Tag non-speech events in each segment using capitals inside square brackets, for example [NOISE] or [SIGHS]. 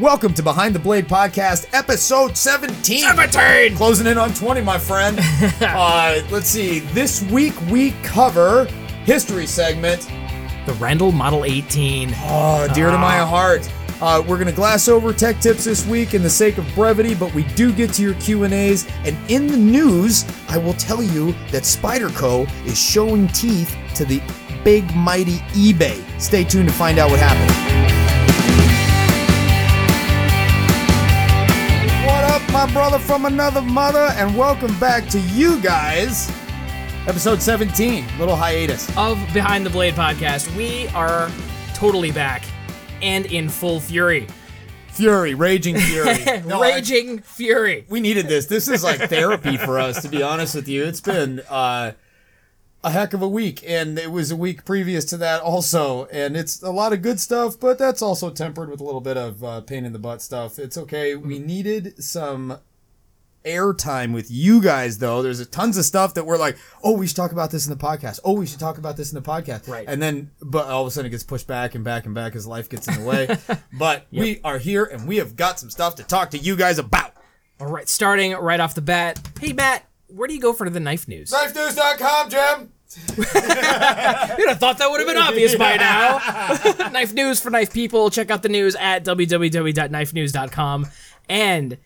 Welcome to Behind the Blade Podcast, episode 17. 17! Closing in on 20, my friend. [LAUGHS] uh, let's see. This week we cover history segment. The Randall Model 18. Oh, dear to my heart. Uh, we're gonna glass over tech tips this week in the sake of brevity, but we do get to your Q and in the news, I will tell you that Spyderco is showing teeth to the big mighty eBay. Stay tuned to find out what happens. My brother from another mother, and welcome back to you guys. Episode 17, little hiatus. of Behind the Blade podcast. We are totally back and in full fury. Fury, raging fury. [LAUGHS] No, I- Raging fury. we needed this. This is like therapy for us, to be honest with you. It's been uh, a heck of a week, and it was a week previous to that also. And it's a lot of good stuff, but that's also tempered with a little bit of uh, pain in the butt stuff. It's okay. We needed some airtime with you guys, though. There's a tons of stuff that we're like, oh, we should talk about this in the podcast. Oh, we should talk about this in the podcast. Right. And then, but all of a sudden it gets pushed back and back and back as life gets in the way. [LAUGHS] but we are here, and we have got some stuff to talk to you guys about. All right, starting right off the bat. Hey, Matt, where do you go for the knife news? KnifeNews.com, Jim. [LAUGHS] You'd have thought that would have been obvious by now. [LAUGHS] knife news for knife people. Check out the news at www.knifenews.com. And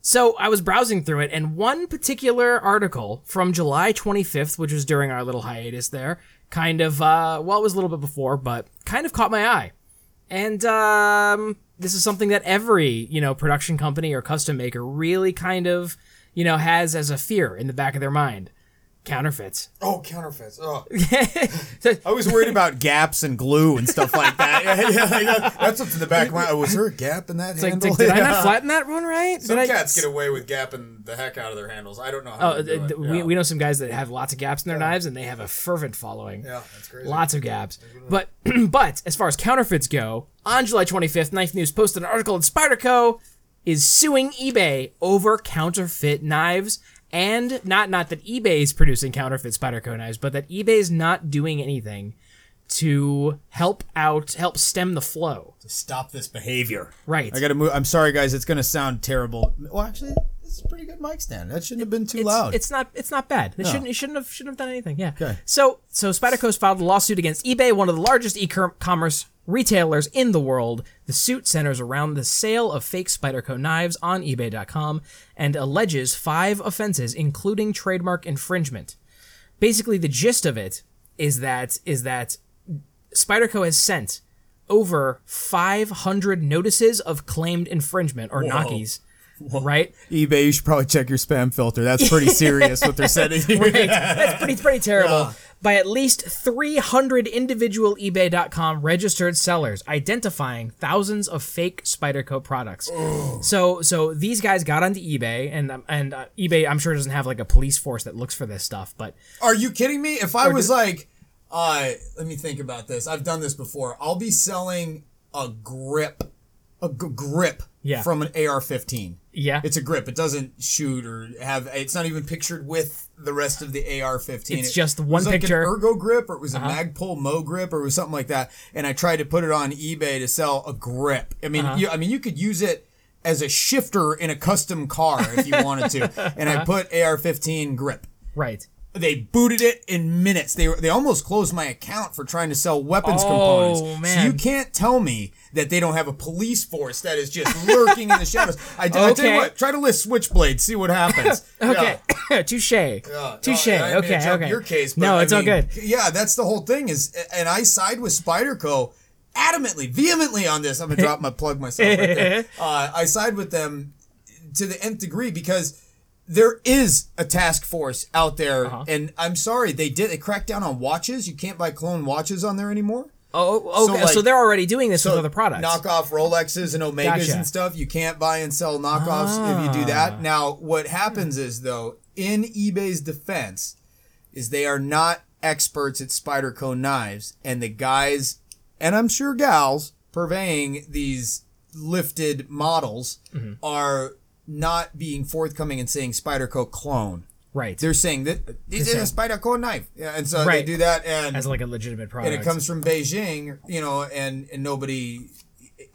so I was browsing through it, and one particular article from July 25th, which was during our little hiatus there, kind of, uh, well, it was a little bit before, but kind of caught my eye. And um, this is something that every, you know, production company or custom maker really kind of, you know, has as a fear in the back of their mind. Counterfeits. Oh, counterfeits. Oh. [LAUGHS] [LAUGHS] I was worried about gaps and glue and stuff like that. [LAUGHS] Yeah, yeah, yeah. That's what's in the back of my. Was there a gap in that It's like, handle? did, did I not flatten that one right? Some Did I- cats get away with gapping the heck out of their handles. I don't know how Oh, they do it. we, yeah. we know some guys that have lots of gaps in their knives, and they have a fervent following. yeah, that's crazy. Lots of gaps. But [CLEARS THROAT] but as far as counterfeits go, on July 25th, Knife News posted an article that Spyderco is suing eBay over counterfeit knives. And not not that eBay is producing counterfeit Spyderco knives, but that eBay is not doing anything to help out, help stem the flow. to stop this behavior. Right. I gotta move. I'm sorry, guys. It's gonna sound terrible. Well, actually, this is a pretty good mic stand. That shouldn't have been too it's, loud. It's not. It's not bad. They shouldn't. It shouldn't have. Shouldn't have done anything. Yeah. Okay. So so Spyderco's filed a lawsuit against eBay, one of the largest e-commerce retailers in the world. The suit centers around the sale of fake Spyderco knives on eBay.com and alleges five offenses, including trademark infringement. Basically, the gist of it is that is that Spyderco has sent over 500 notices of claimed infringement or knockies. Right? eBay. You should probably check your spam filter. That's pretty [LAUGHS] serious what they're sending. you. That's pretty pretty terrible. By at least 300 individual eBay.com registered sellers, identifying thousands of fake Spyderco products. So so these guys got onto eBay, and um, and uh, eBay I'm sure doesn't have like a police force that looks for this stuff, but Are you kidding me? If I was like, uh, let me think about this. I've done this before. I'll be selling a grip, a g- grip Yeah. from an AR-15. yeah, It's a grip. It doesn't shoot or have. It's not even pictured with the rest of the AR-15. It's It just was one like picture. Uh-huh. An ergo grip, or it was a Magpul MOE grip, or it was something like that. And I tried to put it on eBay to sell a grip. I mean, Uh-huh. you, I mean, you could use it as a shifter in a custom car if you wanted to. [LAUGHS] And Uh-huh. I put AR-15 grip right. they booted it in minutes. They were, they almost closed my account for trying to sell weapons Oh, components. man. So you can't tell me that they don't have a police force that is just lurking in the shadows. I, I tell you Okay. what, try to list switchblade, see what happens. [LAUGHS] Okay, [LAUGHS] touche, Yeah. touche. I mean okay, okay. Your case, but no, I it's all good. Yeah, that's the whole thing. Is and I side with Spyderco adamantly, vehemently on this. I'm gonna drop my plug myself. Right there. [LAUGHS] Uh, I side with them to the nth degree because there is a task force out there, Uh-huh. and I'm sorry they did. They cracked down on watches. You can't buy clone watches on there anymore. Oh, okay. So, like- they're already doing this with other products. Knockoff Rolexes and Omegas Gotcha. and stuff. You can't buy and sell knockoffs if you do Ah. that. Now, what happens is though, in eBay's defense, is they are not experts at Spyderco knives, and the guys, and I'm sure gals, purveying these lifted models Mm-hmm. are not being forthcoming and saying Spyderco clone. Right. They're saying that this is a Spyderco knife, yeah, and so Right. they do that, and As like a legitimate product. and it comes from Beijing, you know, and and nobody.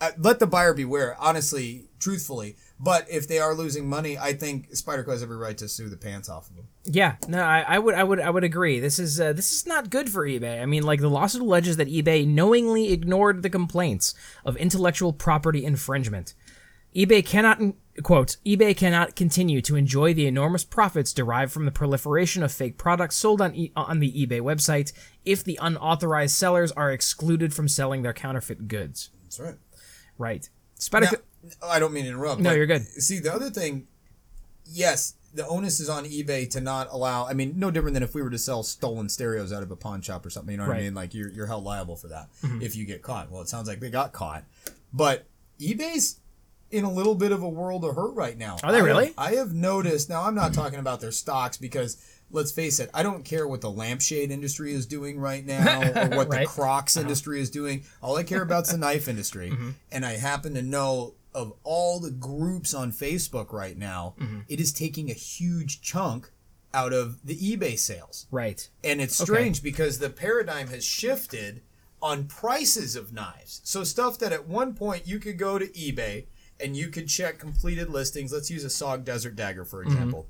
uh, let the buyer beware. Honestly, truthfully, but if they are losing money, I think Spyderco has every right to sue the pants off of them. Yeah, no, I, I would, I would, I would agree. This is, uh, this is not good for eBay. I mean, like the lawsuit alleges that eBay knowingly ignored the complaints of intellectual property infringement. eBay cannot, quote, eBay cannot continue to enjoy the enormous profits derived from the proliferation of fake products sold on e- on the eBay website if the unauthorized sellers are excluded from selling their counterfeit goods. That's right. Right. Now, I don't mean to interrupt. No, but you're good. See, the other thing, yes, the onus is on eBay to not allow. I mean, no different than if we were to sell stolen stereos out of a pawn shop or something. You know what Right. Mm-hmm. I mean? Like you're you're held liable for that if you get caught. Well, it sounds like they got caught, but eBay's in a little bit of a world of hurt right now. Are they I have- really? I have noticed. Now, I'm not talking about their stocks because. Let's face it, I don't care what the lampshade industry is doing right now [LAUGHS] or what the Right. Crocs industry is doing. All I care about is the knife industry. Mm-hmm. And I happen to know of all the groups on Facebook right now, Mm-hmm. it is taking a huge chunk out of the eBay sales. Right. And it's strange because the paradigm has shifted on prices of knives. So stuff that at one point you could go to eBay and you could check completed listings. Let's use a SOG Desert Dagger for example.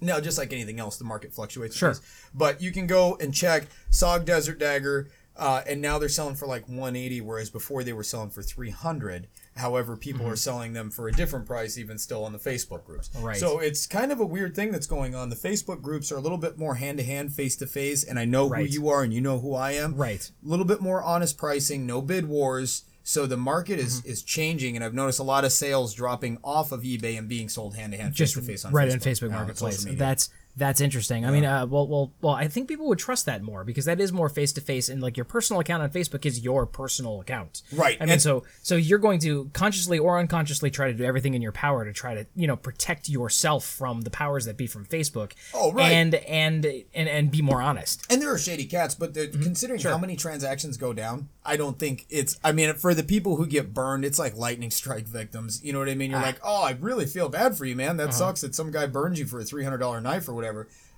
Now, just like anything else, the market fluctuates. Sure. But you can go and check SOG Desert Dagger, uh, and now they're selling for like 180, whereas before they were selling for 300. However, people are selling them for a different price, even still on the Facebook groups. Right. So it's kind of a weird thing that's going on. The Facebook groups are a little bit more hand to hand, face to face, and I know Right. who you are and you know who I am. Right. A little bit more honest pricing, no bid wars. So the market is, Mm-hmm. is changing, and I've noticed a lot of sales dropping off of eBay and being sold hand to hand, face just to face on right Facebook, on Facebook now, Marketplace. That's that's interesting. I mean, uh, well, well, well. I think people would trust that more because that is more face to face, and like your personal account on Facebook is your personal account. Right, I mean, and- so so you're going to consciously or unconsciously try to do everything in your power to try to you know protect yourself from the powers that be from Facebook. Oh, right. And and and and be more honest. And there are shady cats, but Mm-hmm. considering how many transactions go down, I don't think it's. I mean, for the people who get burned, it's like lightning strike victims. You know what I mean? You're Ah. like, oh, I really feel bad for you, man. Uh-huh. That sucks that some guy burned you for a three hundred dollar knife or whatever.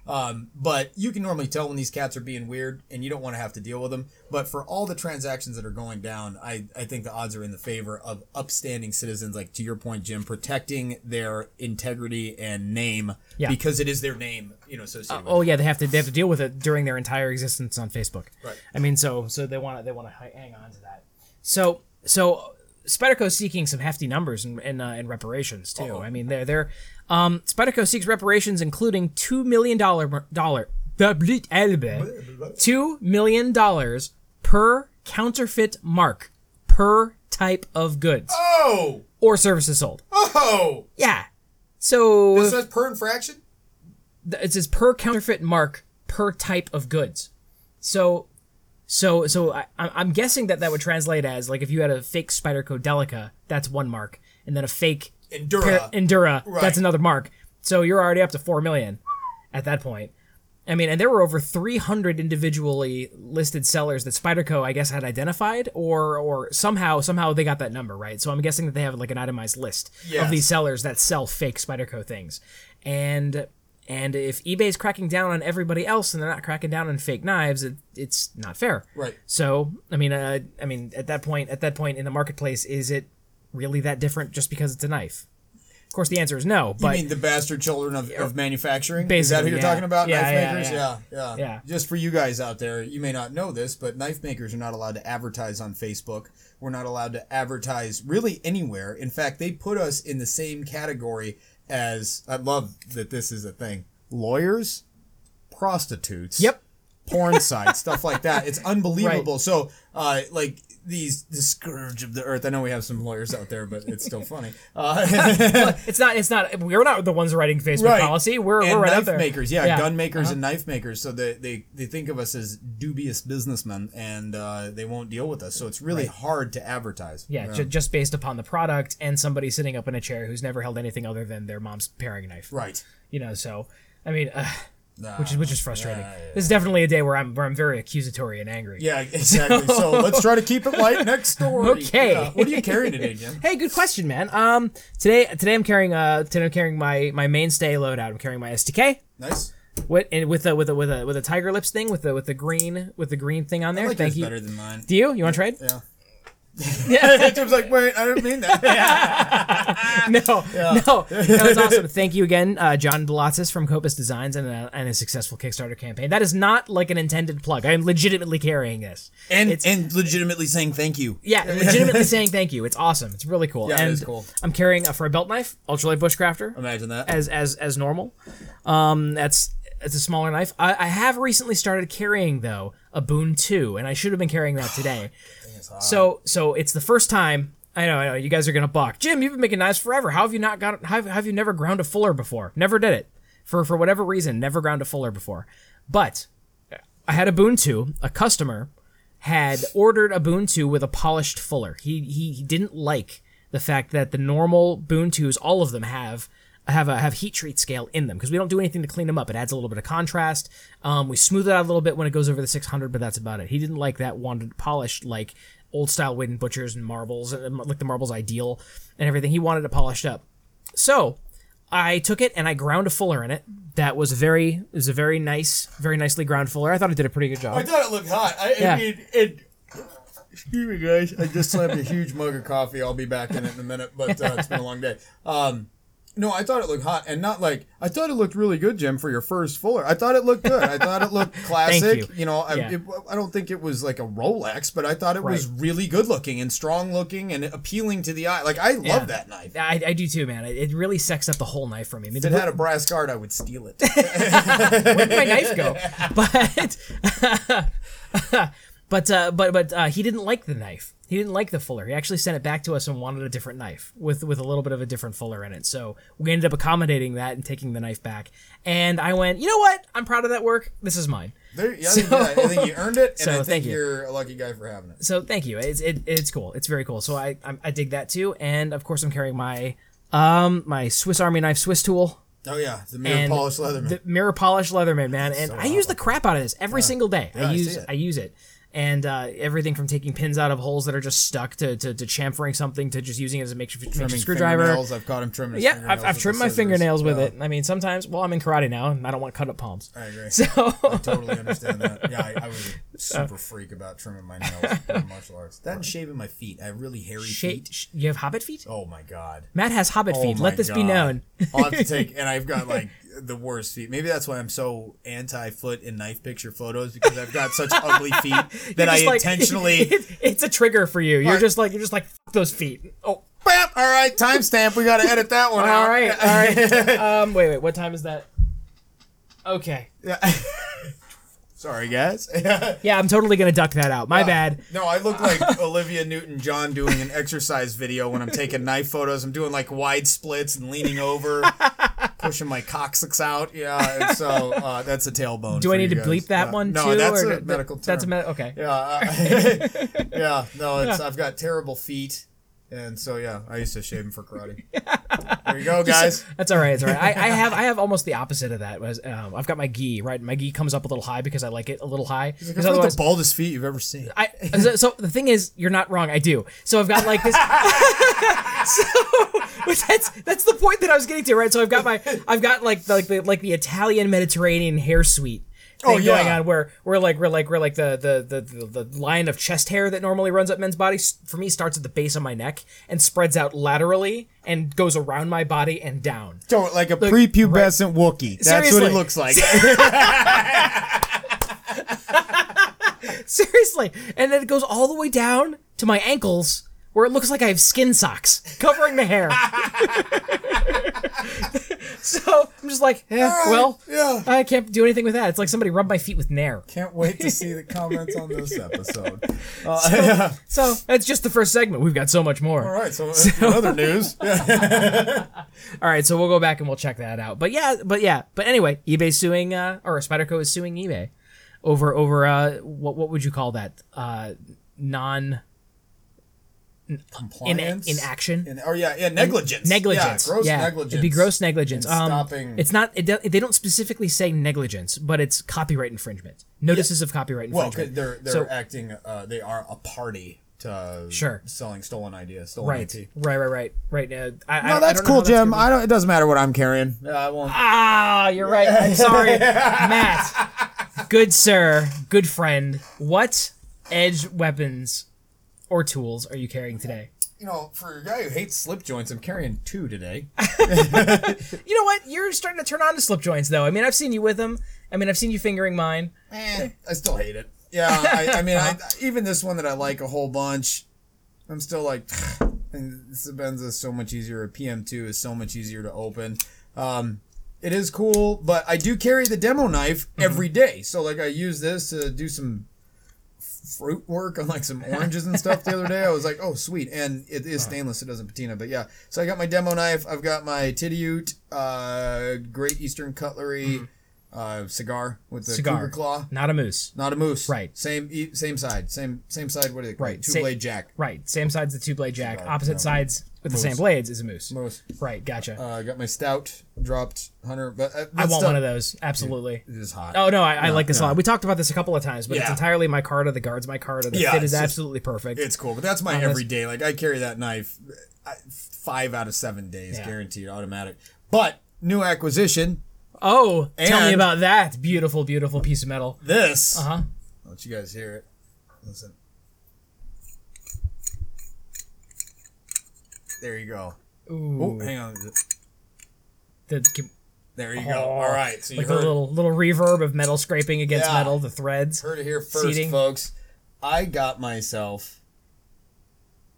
Um, but you can normally tell when these cats are being weird, and you don't want to have to deal with them. But for all the transactions that are going down, I, I think the odds are in the favor of upstanding citizens, like to your point, Jim, protecting their integrity and name Yeah. because it is their name, you know, associated. with Oh yeah, they have to they have to deal with it during their entire existence on Facebook. Right. I mean, so so they want to they want to hang on to that. So so Spyderco's seeking some hefty numbers in in, uh, reparations too. Uh-oh. I mean, they're they're um, Spyderco seeks reparations, including two million dollar dollar two million dollars per counterfeit mark per type of goods Oh, or services sold. oh! Yeah. So This says per infraction. it says per counterfeit mark per type of goods. So, so, so I, I'm guessing that that would translate as like if you had a fake Spyderco Delica, that's one mark, and then a fake Endura. Par- Endura, Right. that's another mark. So you're already up to four million at that point. I mean, and there were over 300 individually listed sellers that Spyderco, I guess, had identified, or or somehow somehow they got that number right. So I'm guessing that they have like an itemized list of these sellers that sell fake Spyderco things, and and if eBay's cracking down on everybody else and they're not cracking down on fake knives, it, it's not fair. Right. So I mean, uh, I mean, at that point, at that point in the marketplace, is it really that different just because it's a knife? Of course, the answer is no. You mean the bastard children of, of manufacturing? is that who you're yeah. talking about? Yeah, knife yeah, makers? Yeah, yeah, Yeah. Just for you guys out there, you may not know this, but knife makers are not allowed to advertise on Facebook. We're not allowed to advertise really anywhere. In fact, they put us in the same category as I love that this is a thing. Lawyers, prostitutes. Yep. Porn sites, stuff like that. It's [LAUGHS] unbelievable. So, uh, like these, the scourge of the earth. I know we have some lawyers out there, but it's still funny. Uh, [LAUGHS] it's not. It's not. We're not the ones writing Facebook right. policy. We're and we're right knife up there. makers, yeah, Yeah. gun makers and knife makers. So they, they they think of us as dubious businessmen, and uh, they won't deal with us. So it's really hard to advertise. Yeah, ju- just based upon the product and somebody sitting up in a chair who's never held anything other than their mom's paring knife. right. You know, so I mean, uh, Nah. which is which is frustrating. Yeah, yeah, This is definitely a day where I'm where I'm very accusatory and angry. Yeah, exactly. So [LAUGHS] let's try to keep it light. Next story. Okay. Yeah. What are you carrying today, Jim? [LAUGHS] Hey, good question, man. Um, today today I'm carrying uh today I'm carrying my my mainstay loadout. I'm carrying my STK. Nice. What and with a with a with a with a tiger lips thing with the with the green with the green thing on there. I like Thank you. better than mine. Do you? You want to trade? Yeah. [LAUGHS] Jim's [LAUGHS] like, wait, I didn't mean that. [LAUGHS] no, no, that was awesome. Thank you again, uh, John Belatzis from Copus Designs and a, and a successful Kickstarter campaign. That is not like an intended plug. I am legitimately carrying this. and It's- and legitimately saying thank you. Yeah, legitimately saying thank you. It's awesome. It's really cool. Yeah, it and is cool. I'm carrying a, for a belt knife, Ultralight Bushcrafter, Imagine that. as as as normal. Um, that's it's a smaller knife. I, I have recently started carrying though a Boon Two, and I should have been carrying that today. [SIGHS] so so it's the first time. I know, I know. You guys are gonna balk. Jim, you've been making knives forever. How have you not got? How have, have you never ground a fuller before? Never did it. For for whatever reason, never ground a fuller before. But I had a 2, a customer had ordered 2 with a polished fuller. He, he he didn't like the fact that the normal Boon 2s, all of them have have a have heat treat scale in them because we don't do anything to clean them up. It adds a little bit of contrast. Um, we smooth it out a little bit when it goes over the 600, but that's about it. He didn't like that wanted polished like old style Wooden Butchers and marbles, and like the marbles ideal and everything. He wanted it polished up. So I took it and I ground a fuller in it. That was very it was a very nice, very nicely ground fuller. I thought it did a pretty good job. I thought it looked hot. I, Yeah. I mean, it. Excuse me, guys. I just slammed a huge mug of coffee. I'll be back in it in a minute, but uh, it's been a long day. Um, no, I thought it looked hot, and not like I thought it looked really good, Jim, for your first fuller. I thought it looked good. I thought it looked [LAUGHS] classic. you. you. know, I, Yeah. it, I don't think it was like a Rolex, but I thought it was really good looking and strong looking and appealing to the eye. Like I love Yeah. that knife. I, I do too, man. It, it really sexed up the whole knife for me. I mean, If it had a brass guard, I would steal it. [LAUGHS] where'd my knife go? [LAUGHS] But but uh, but but uh, he didn't like the knife. He didn't like the fuller. He actually sent it back to us and wanted a different knife with with a little bit of a different fuller in it. So we ended up accommodating that and taking the knife back. And I went, you know what? I'm proud of that work. This is mine. There, yeah, I, think, [LAUGHS] yeah, I think you earned it, and So, I think thank you. you're a lucky guy for having it. So thank you. It's it, it's cool. It's very cool. So I I'm, I dig that too. And of course I'm carrying my um my Swiss Army knife Swiss tool. Oh yeah, the mirror polished Leatherman. The mirror polished Leatherman, man, and I use the crap out of this every single day. Yeah, I I use it. I, use it, and uh, everything from taking pins out of holes that are just stuck to, to, to chamfering something to just using it as a makeshift, makeshift Trimming screwdriver. fingernails, I've caught him trimming. His Yeah, I've, I've trimmed my fingernails with Yeah, it. I mean, sometimes, well, I'm in karate now, and I don't want cut up palms. I agree. [LAUGHS] So I totally understand that. Yeah, I, I was [LAUGHS] a super freak about trimming my nails in [LAUGHS] martial arts. That and shaving my feet. I have really hairy Sha- feet. sh- you have hobbit feet? Oh my god. Matt has hobbit Oh feet. Let this be known. I'll have to take, and I've got like the worst feet. Maybe that's why I'm so anti foot in knife picture photos because I've got such ugly [LAUGHS] feet that I like- [LAUGHS] intentionally. it- it's a trigger for you. You're Right. just like you're just like those feet. Oh, Bam! All right, timestamp. We got to edit that one out. all right, all right. [LAUGHS] um, wait, wait. What time is that? Okay. Yeah. Sorry, guys. Yeah, I'm totally gonna duck that out. My bad. No, I look like Olivia Newton John doing an exercise video when I'm taking knife photos. I'm doing like wide splits and leaning over, pushing my coccyx out. Yeah, and so uh, that's a tailbone. Do I need to guys. bleep that Uh, one no, too? that's a medical term. That's a med- okay. Yeah, uh, [LAUGHS] [LAUGHS] yeah. No, it's I've got terrible feet, and so yeah, I used to shave them for karate. [LAUGHS] There you go, guys. That's all right. It's all right. I, I have I have almost the opposite of that. Was um, I've got my gi right. My gi comes up a little high because I like it a little high. I've Because got otherwise, the baldest feet you've ever seen. I so, so the thing is, you're not wrong. I do. So I've got like this. so but that's that's the point that I was getting to, right? So I've got my I've got like the, like the like the Italian Mediterranean hair suite. Thing Oh, yeah. going on where where like where like where like the the, the the the line of chest hair that normally runs up men's bodies for me starts at the base of my neck and spreads out laterally and goes around my body and down. So, like a prepubescent Wookie. That's what it looks like. [LAUGHS] Seriously. And then it goes all the way down to my ankles where it looks like I have skin socks covering the hair. [LAUGHS] so I'm just like, yeah, right, well, yeah. I can't do anything with that. It's like somebody rubbed my feet with Nair. Can't wait to see the comments on this episode. [LAUGHS] Uh, yeah. So that's just the first segment. We've got so much more. All right, so, [LAUGHS] in other news. All right, so we'll go back and we'll check that out. But yeah, but yeah, but anyway, eBay's suing, uh, or Spyderco is suing eBay over over uh, what what would you call that? Uh, non Compliance? in action. In- or yeah, yeah, negligence. negligence. Yeah, gross yeah, negligence. It'd be gross negligence. Um, stopping- It's not. It, they don't specifically say negligence, but it's copyright infringement. Notices of copyright infringement Well, infringement. they're they're So- acting. Uh, they are a party to Sure. selling stolen ideas, stolen right, IP. right, right, right, right. Uh, I, I- No, I that's don't cool, how Jim. I don't. It doesn't matter what I'm carrying. Uh, I won't. Ah, you're right. I'm sorry, [LAUGHS] Matt. Good sir, good friend. What edge weapons or tools are you carrying today? You know, for a guy who hates slip joints, I'm carrying two today. [LAUGHS] You know what? You're starting to turn on to slip joints, though. I mean, I've seen you with them. I mean, I've seen you fingering mine. Eh, I still hate it. [LAUGHS] Yeah, I, I mean, I, even this one that I like a whole bunch, I'm still like, [SIGHS] and Sebenza is so much easier. A PM2 is so much easier to open. Um, it is cool, but I do carry the demo knife every day. So like, I use this to do some fruit work on like some oranges and stuff the other day. I was like, oh sweet, and it is stainless. It doesn't patina, but yeah. So I got my demo knife. I've got my Tidioute, uh, Great Eastern Cutlery, uh, cigar with the Cigar. cougar claw. Not a moose. Not a moose. Right. Same same side. Same same side. What do they Right. Two blade jack. Right. Same side's the two blade jack. Cigar, Opposite no. sides with the same blades is a moose. Moose. Right. Gotcha. Uh, I got my stout dropped hunter, but uh, I want one of those. Absolutely. It is hot. Oh no, I, I like this a lot. We talked about this a couple of times, but it's entirely Micarta. The guard's Micarta. The Yeah, fit is just- absolutely perfect. It's cool, but that's my everyday. Like I carry that knife uh, five out of seven days, Yeah. guaranteed, automatic. But new acquisition. oh, tell me about that beautiful, beautiful piece of metal. This. Uh huh. Let you guys hear it. Listen. There you go. Ooh. Oh, hang on. The, There you oh, go. All right. So you like heard, the little little reverb of metal scraping against Yeah. metal, the threads. heard it here first, Seating. folks. I got myself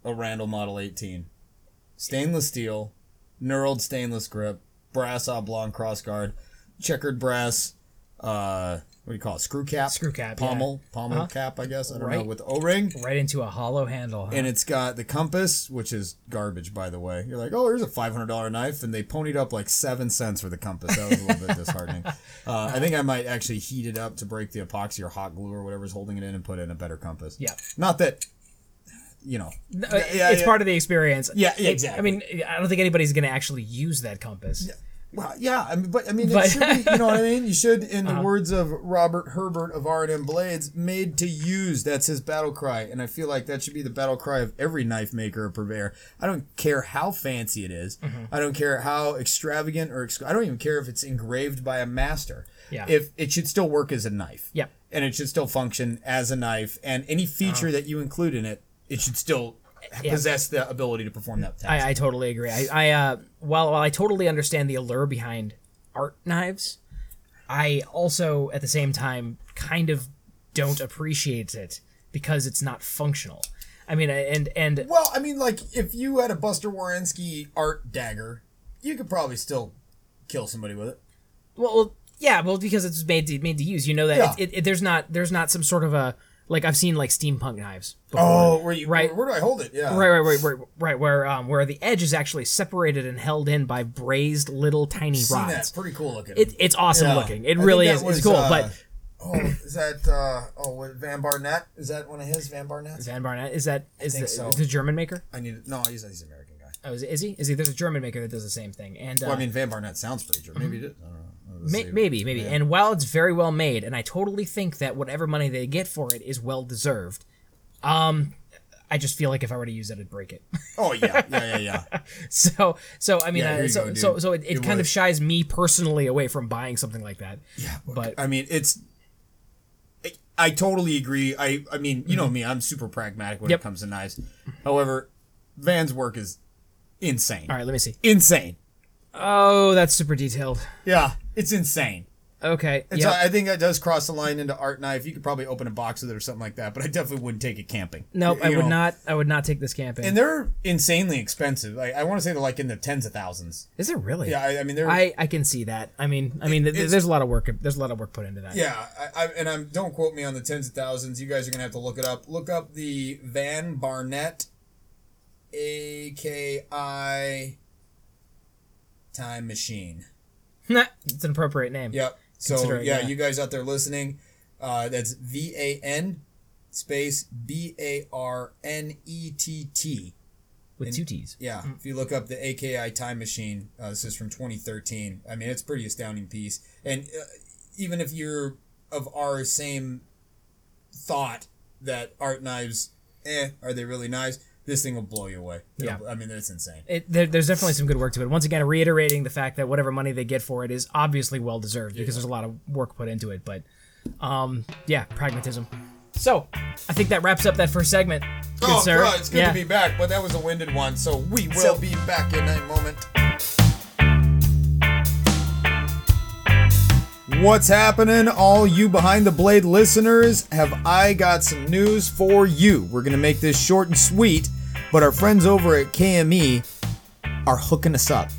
a Randall Model 18. Stainless steel, knurled stainless grip, brass oblong crossguard, checkered brass, uh, what do you call it? Screw cap? Screw cap, yeah. Pommel. Pommel Uh-huh. cap, I guess. I don't know. With O ring. Right into a hollow handle. huh? And it's got the compass, which is garbage, by the way. You're like, oh, here's a $500 knife. And they ponied up like seven cents for the compass. That was a little bit [LAUGHS] disheartening. Uh, I think I might actually heat it up to break the epoxy or hot glue or whatever's holding it in and put in a better compass. Yeah. Not that, you know. No, Yeah, it's yeah. part of the experience. Yeah, yeah, It- exactly. I mean, I don't think anybody's going to actually use that compass. Well, yeah, I mean, but I mean, it But- should be, you know what I mean? You should, in the Uh-huh. words of Robert Herbert of R&M Blades, made to use. That's his battle cry. And I feel like that should be the battle cry of every knife maker or purveyor. I don't care how fancy it is. Mm-hmm. I don't care how extravagant or, ex- I don't even care if it's engraved by a master. Yeah. If it should still work as a knife. Yep. And it should still function as a knife. And any feature Uh-huh. that you include in it, it should still possess the ability to perform that task. I, I totally agree. I, I uh, while while I totally understand the allure behind art knives, I also at the same time kind of don't appreciate it because it's not functional. I mean, and and Well, I mean, like if you had a Buster Warenski art dagger, you could probably still kill somebody with it. well, yeah, well, because it's made to, made to use. You know that Yeah. it, it, it, there's not there's not some sort of a like I've seen like steampunk knives. Before. Oh, where you Right. Where, where do I hold it? Yeah. Right, right, right, right, right. Where um, where the edge is actually separated and held in by brazed little tiny that. rods. Pretty cool looking. It, it's awesome Yeah. looking. It think really is. was, it's cool. uh, but oh, is that uh oh what, Van Barnett? Is that one of his Van Barnett? Van Barnett is that is the, so. the German maker? I need no. He's he's an American guy. Oh, is, is he? Is he? There's a German maker that does the same thing. And uh, Well, I mean, Van Barnett sounds pretty German. Maybe it is. I don't know. Let's may, maybe, maybe. And while it's very well made, and I totally think that whatever money they get for it is well deserved. Um, I just feel like if I were to use it, I'd break it. [LAUGHS] Oh yeah, yeah, yeah, yeah. [LAUGHS] so, so I mean, Yeah, uh, so, go, so, so it, it It kind of shies me personally away from buying something like that. Yeah, But- I mean, it's. I, I totally agree. I I mean, you know me. I'm super pragmatic when Yep. it comes to knives. However, Van's work is insane. All right, let me see. Insane. Oh, that's super detailed. Yeah, it's insane. Okay. And yep. so I think that does cross the line into art knife. You could probably open a box with it or something like that, but I definitely wouldn't take it camping. Nope, I You would know? not. I would not take this camping. And they're insanely expensive. Like I want to say they're like in the tens of thousands. Is it really? Yeah, I, I mean they're. I, I can see that. I mean, I mean, th- there's a lot of work. There's a lot of work put into that. yeah, I, I, and I'm don't quote me on the tens of thousands. You guys are gonna have to look it up. Look up the Van Barnett, A K I time machine. It's an appropriate name. Yep. So yeah, yeah. you guys out there listening, uh, that's V A N space B A R N E T T. with two T's. Yeah, if you look up the AKI Time Machine, uh, this is from 2013. I mean, it's a pretty astounding piece. And uh, even if you're of our same thought that art knives, eh, are they really knives? This thing will blow you away. It'll- Yeah. I mean, it's insane. It, there, there's definitely some good work to it. Once again, reiterating the fact that whatever money they get for it is obviously well deserved because there's a lot of work put into it. But, um, yeah, pragmatism. So, I think that wraps up that first segment. Good oh, sir. God, it's good yeah. to be back, but that was a winded one, so we will So- be back in a moment. What's happening, all you behind the blade listeners? Have I got some news for you? We're gonna make this short and sweet, but our friends over at KME are hooking us up.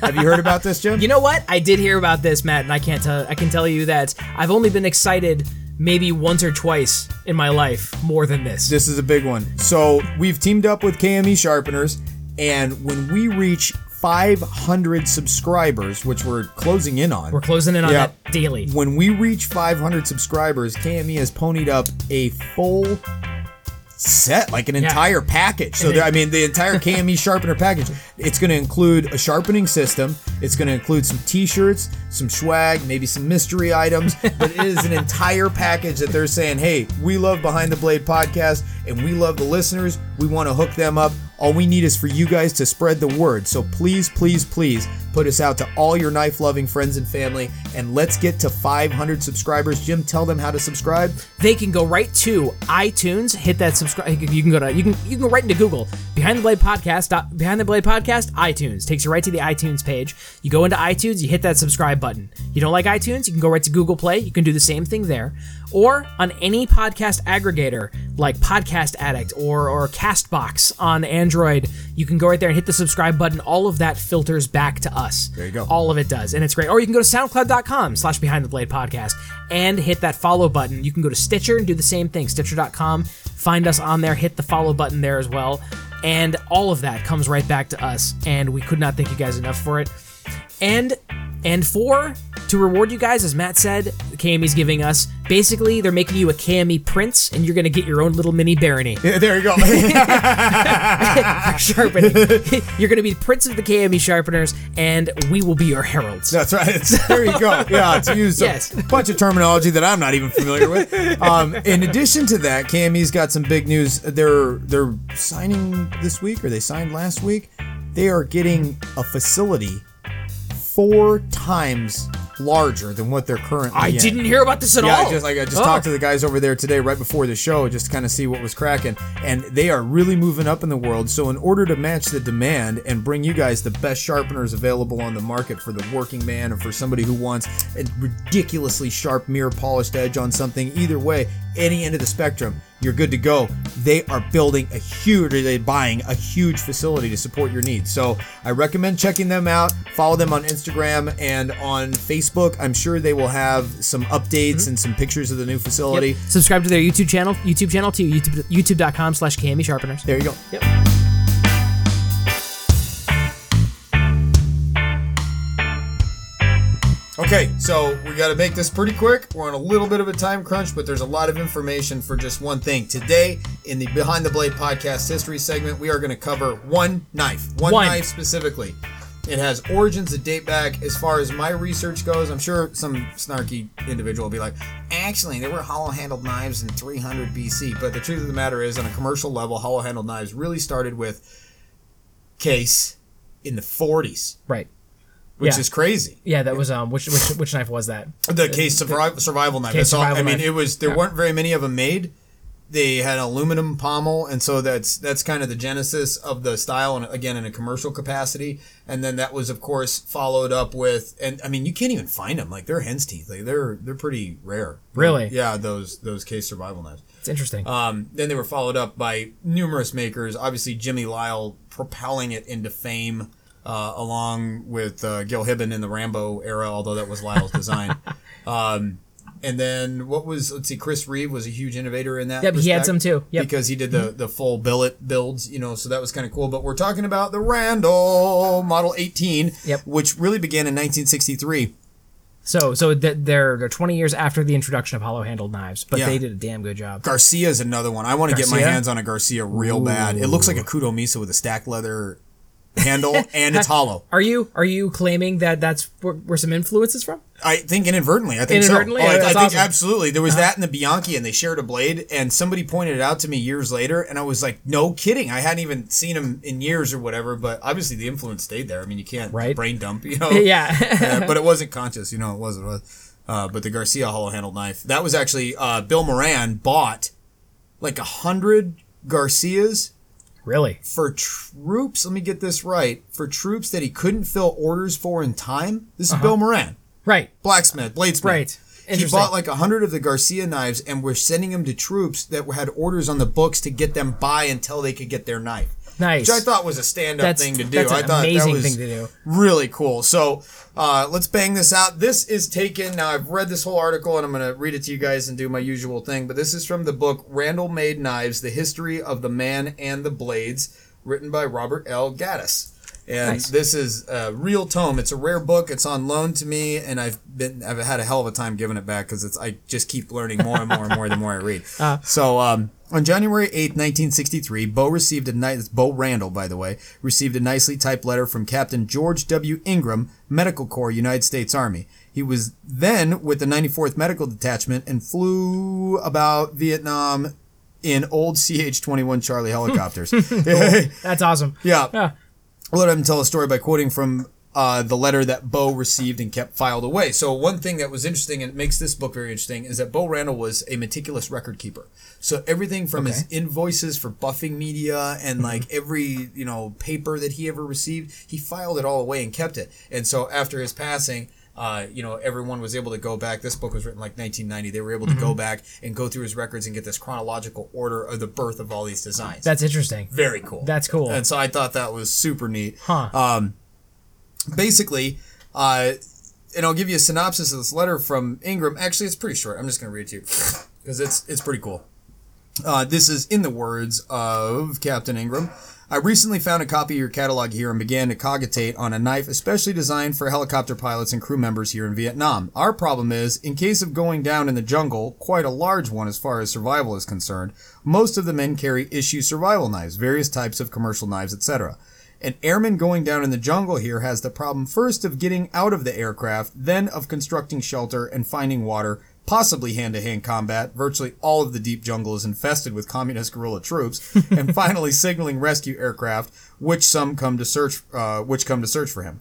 Have you heard about this, Jim? [LAUGHS] You know what? I did hear about this, Matt, and I can't tell. I can tell you that I've only been excited maybe once or twice in my life more than this. This is a big one. So we've teamed up with KME Sharpeners, and when we reach 500 subscribers, which we're closing in on, We're closing in on Yeah. that daily. when we reach 500 subscribers, KME has ponied up a full set, like an entire package. So, I mean, the entire [LAUGHS] KME sharpener package. It's going to include a sharpening system. It's going to include some T-shirts, some swag, maybe some mystery items. But it is an [LAUGHS] entire package that they're saying, "Hey, we love Behind the Blade podcast, and we love the listeners. We want to hook them up. All we need is for you guys to spread the word. So please, please, please." Put us out to all your knife loving friends and family, and let's get to 500 subscribers. Jim, tell them how to subscribe. They can go right to iTunes, hit that subscribe. You can go to you can you can go right into Google. Behind the Blade Podcast. Behind the Blade Podcast. iTunes takes you right to the iTunes page. You go into iTunes, you hit that subscribe button. You don't like iTunes? You can go right to Google Play. You can do the same thing there, or on any podcast aggregator like Podcast Addict or or Castbox on Android. You can go right there and hit the subscribe button. All of that filters back to us. There you go. All of it does, and it's great. Or you can go to soundcloud.com slash behind the blade podcast and hit that follow button. You can go to Stitcher and do the same thing. Stitcher.com. Find us on there, hit the follow button there as well. And all of that comes right back to us. And we could not thank you guys enough for it. And and for to reward you guys, as Matt said, KME's giving us basically they're making you a KME prince, and you're gonna get your own little mini barony Yeah, there you go. [LAUGHS] sharpening. [LAUGHS] you're gonna be prince of the KME sharpeners, and we will be your heralds. That's right. It's- [LAUGHS] there you go. Yeah, to use Yes. a bunch of terminology that I'm not even familiar with. Um, in addition to that, KME's got some big news. They're they're signing this week, or they signed last week. They are getting a facility four times larger than what they're currently. I in. didn't hear about this at Yeah, all. I just like I just Oh. talked to oh. the guys over there today, right before the show, just to kind of see what was cracking, and they are really moving up in the world. So in order to match the demand and bring you guys the best sharpeners available on the market for the working man, or for somebody who wants a ridiculously sharp mirror polished edge on something, either way, any end of the spectrum, you're good to go. They are building a huge, or they're buying a huge facility to support your needs. So I recommend checking them out. Follow them on Instagram and on Facebook. I'm sure they will have some updates mm-hmm. and some pictures of the new facility. Subscribe to their YouTube channel, YouTube channel too, YouTube, youtube.com slash KME sharpeners. There you go. Yep. Okay, so we got to make this pretty quick. We're on a little bit of a time crunch, but there's a lot of information for just one thing. Today, in the Behind the Blade podcast history segment, we are going to cover one knife, one, One. knife specifically. It has origins that date back as far as my research goes. I'm sure some snarky individual will be like, actually, there were hollow handled knives in 300 BC. But the truth of the matter is, on a commercial level, hollow handled knives really started with case in the 40s, Right. Which Yeah. is crazy. Yeah, that was um. Which which which knife was that? The case survival, survival knife. Case all- I mean, knife. it was there Yeah. weren't very many of them made. They had aluminum pommel, and so that's that's kind of the genesis of the style, and again in a commercial capacity. And then that was, of course, followed up with, and I mean, you can't even find them. Like they're hen's teeth. Like they're they're pretty rare. Really? Yeah, those those case survival knives. It's interesting. Um, then they were followed up by numerous makers. Obviously, Jimmy Lile propelling it into fame, uh, along with uh, Gil Hibben in the Rambo era, although that was Lile's design. [LAUGHS] um, and then what was let's see, Chris Reeve was a huge innovator in that. Yep, he had some too. Yep. because he did the the full billet builds, you know, so that was kind of cool. But we're talking about the Randall Model 18, Yep. which really began in 1963. so so th- they're they're 20 years after the introduction of hollow handled knives, but Yeah. they did a damn good job. Garcia is another one. I want to get my hands on a Garcia real bad. It looks like a Kudo Misa with a stack leather handle [LAUGHS] and it's hollow. Are you are you claiming that that's where, where some is from? I think inadvertently. I think Inadvertently? so. Oh, I, I think awesome. Uh-huh. absolutely. There was that in the Bianchi, and they shared a blade. And somebody pointed it out to me years later, and I was like, "No kidding! I hadn't even seen him in years or whatever." But obviously, the influence stayed there. I mean, you can't Right. brain dump, you [LAUGHS] know. Yeah. Uh, [LAUGHS] but it wasn't conscious, you know. It was. It was. Uh, but the Garcia hollow handled knife that was actually uh, Bill Moran bought like a hundred Garcias Really? for troops. Let me get this right. For troops that he couldn't fill orders for in time. This is uh-huh. Bill Moran, Right. blacksmith, bladesmith. Right. He bought like a hundred of the Garcia knives and we're sending them to troops that had orders on the books to get them by until they could get their knife. Nice. Which I thought was a stand-up thing to do. that's an I thought amazing that was thing to do. really cool. So uh, let's bang this out. This is taken. Now I've read this whole article and I'm going to read it to you guys and do my usual thing. But this is from the book Randall Made Knives: The History of the Man and the Blades, written by Robert L. Gaddis. And Nice. this is a real tome. It's a rare book. It's on loan to me, and I've been I've had a hell of a time giving it back because it's I just keep learning more and more and more the more I read. [LAUGHS] so um, on January eighth, nineteen sixty three, Bo received a nice Bo Randall, by the way, received a nicely typed letter from Captain George W. Ingram, Medical Corps, United States Army. He was then with the 94th Medical Detachment and flew about Vietnam in old CH 21 Charlie [LAUGHS] helicopters. That's awesome. yeah. Yeah. I'll let him tell a story by quoting from uh, the letter that Bo received and kept filed away. So one thing that was interesting and makes this book very interesting is that Bo Randall was a meticulous record keeper. So everything from his invoices for buffing media and like every you know paper that he ever received, he filed it all away and kept it. And so after his passing. Uh, you know, everyone was able to go back. This book was written like 1990. They were able to go back and go through his records and get this chronological order of the birth of all these designs. That's interesting. very cool. That's cool. And so I thought that was super neat. Huh. Um, basically, uh, and I'll give you a synopsis of this letter from Ingram. Actually, it's pretty short. I'm just going to read it to you [LAUGHS] because it's it's pretty cool. Uh, this is in the words of Captain Ingram. I recently found a copy of your catalog here and began to cogitate on a knife especially designed for helicopter pilots and crew members here in Vietnam. Our problem is, in case of going down in the jungle, quite a large one as far as survival is concerned, most of the men carry issue survival knives, various types of commercial knives, etc. An airman going down in the jungle here has the problem first of getting out of the aircraft, then of constructing shelter and finding water, possibly hand-to-hand combat. Virtually all of the deep jungle is infested with communist guerrilla troops, [LAUGHS] and finally signaling rescue aircraft, which some come to search, uh, which come to search for him.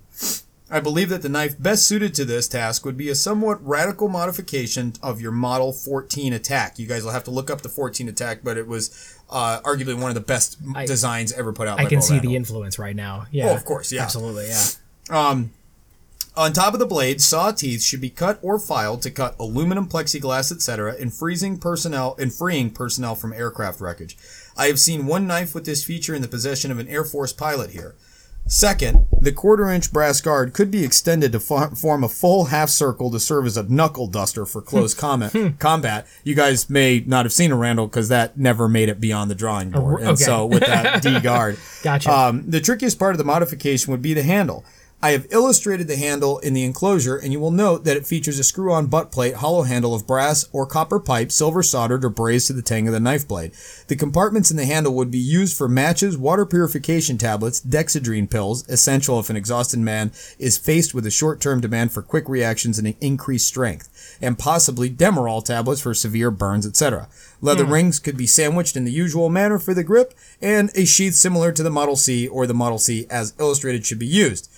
I believe that the knife best suited to this task would be a somewhat radical modification of your Model 14 attack. You guys will have to look up the 14 attack, but it was uh, arguably one of the best I- designs ever put out. I can Bo see the influence right now. Yeah. Oh, of course, yeah. Absolutely, yeah. On top of the blade, saw teeth should be cut or filed to cut aluminum, plexiglass, etc., and freezing personnel and freeing personnel from aircraft wreckage. I have seen one knife with this feature in the possession of an Air Force pilot here. Second, the quarter inch brass guard could be extended to fo- form a full half circle to serve as a knuckle duster for close combat. combat. You guys may not have seen a Randall because that never made it beyond the drawing board. And okay. so with that [LAUGHS] D guard. Gotcha. Um, the trickiest part of the modification would be the handle. I have illustrated the handle in the enclosure, and you will note that it features a screw-on butt plate hollow handle of brass or copper pipe, silver soldered or brazed to the tang of the knife blade. The compartments in the handle would be used for matches, water purification tablets, dexedrine pills, essential if an exhausted man is faced with a short-term demand for quick reactions and increased strength, and possibly Demerol tablets for severe burns, etc. Leather hmm. rings could be sandwiched in the usual manner for the grip, and a sheath similar to the Model C or the Model C as illustrated should be used.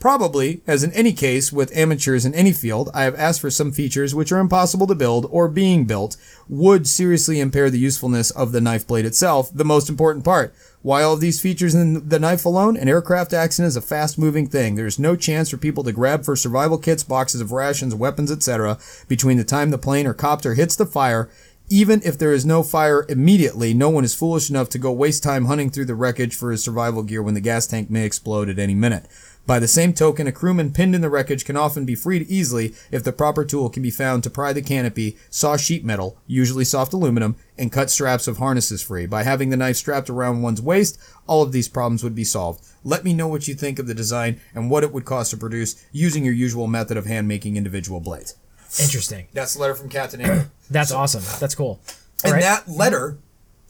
Probably, as in any case with amateurs in any field, I have asked for some features which are impossible to build or being built would seriously impair the usefulness of the knife blade itself, the most important part. Why all of these features in the knife alone? An aircraft accident is a fast moving thing. There's no chance for people to grab for survival kits, boxes of rations, weapons, etc. between the time the plane or copter hits the fire even if there is no fire immediately, no one is foolish enough to go waste time hunting through the wreckage for his survival gear when the gas tank may explode at any minute. By the same token, a crewman pinned in the wreckage can often be freed easily if the proper tool can be found to pry the canopy, saw sheet metal, usually soft aluminum, and cut straps of harnesses free. By having the knife strapped around one's waist, all of these problems would be solved. Let me know what you think of the design and what it would cost to produce using your usual method of hand making individual blades. Interesting. That's the letter from Captain. [COUGHS] That's awesome. That's cool. and Alright. that letter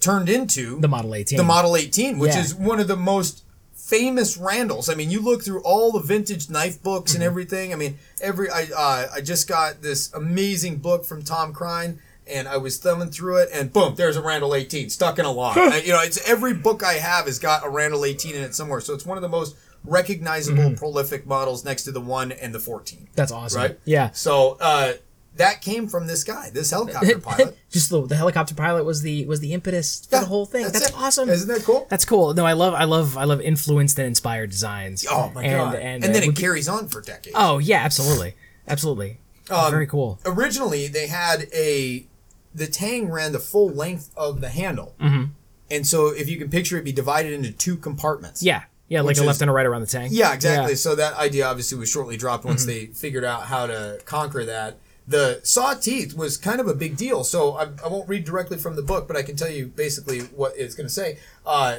turned into The Model 18. the Model 18, which Yeah. is one of the most famous Randalls. I mean, you look through all the vintage knife books Mm-hmm. and everything. I mean, every I uh, I just got this amazing book from Tom Crine. And I was thumbing through it, and boom, there's a Randall 18 stuck in a log. I- you know, it's every book I have has got a Randall 18 in it somewhere. So it's one of the most recognizable, Mm-hmm. prolific models next to the one and the 14 That's awesome. right? Yeah. So uh, that came from this guy, this helicopter [LAUGHS] pilot. Just the, the helicopter pilot was the was the impetus for Yeah, the whole thing. That's, it. awesome. Isn't that cool? That's cool. No, I love I love I love influenced and inspired designs. Oh my and, god! And, And, uh, then it would be- carries on for decades. oh yeah, absolutely, absolutely. Um, Very cool. Originally, they had a the tang ran the full length of the handle, mm-hmm. and so if you can picture it, be divided into two compartments. Yeah, yeah, like a is- left and a right around the tank. Yeah, exactly. Yeah. So that idea obviously was shortly dropped once Mm-hmm. they figured out how to conquer that. The saw teeth was kind of a big deal. So I, I won't read directly from the book, but I can tell you basically what it's going to say. Uh,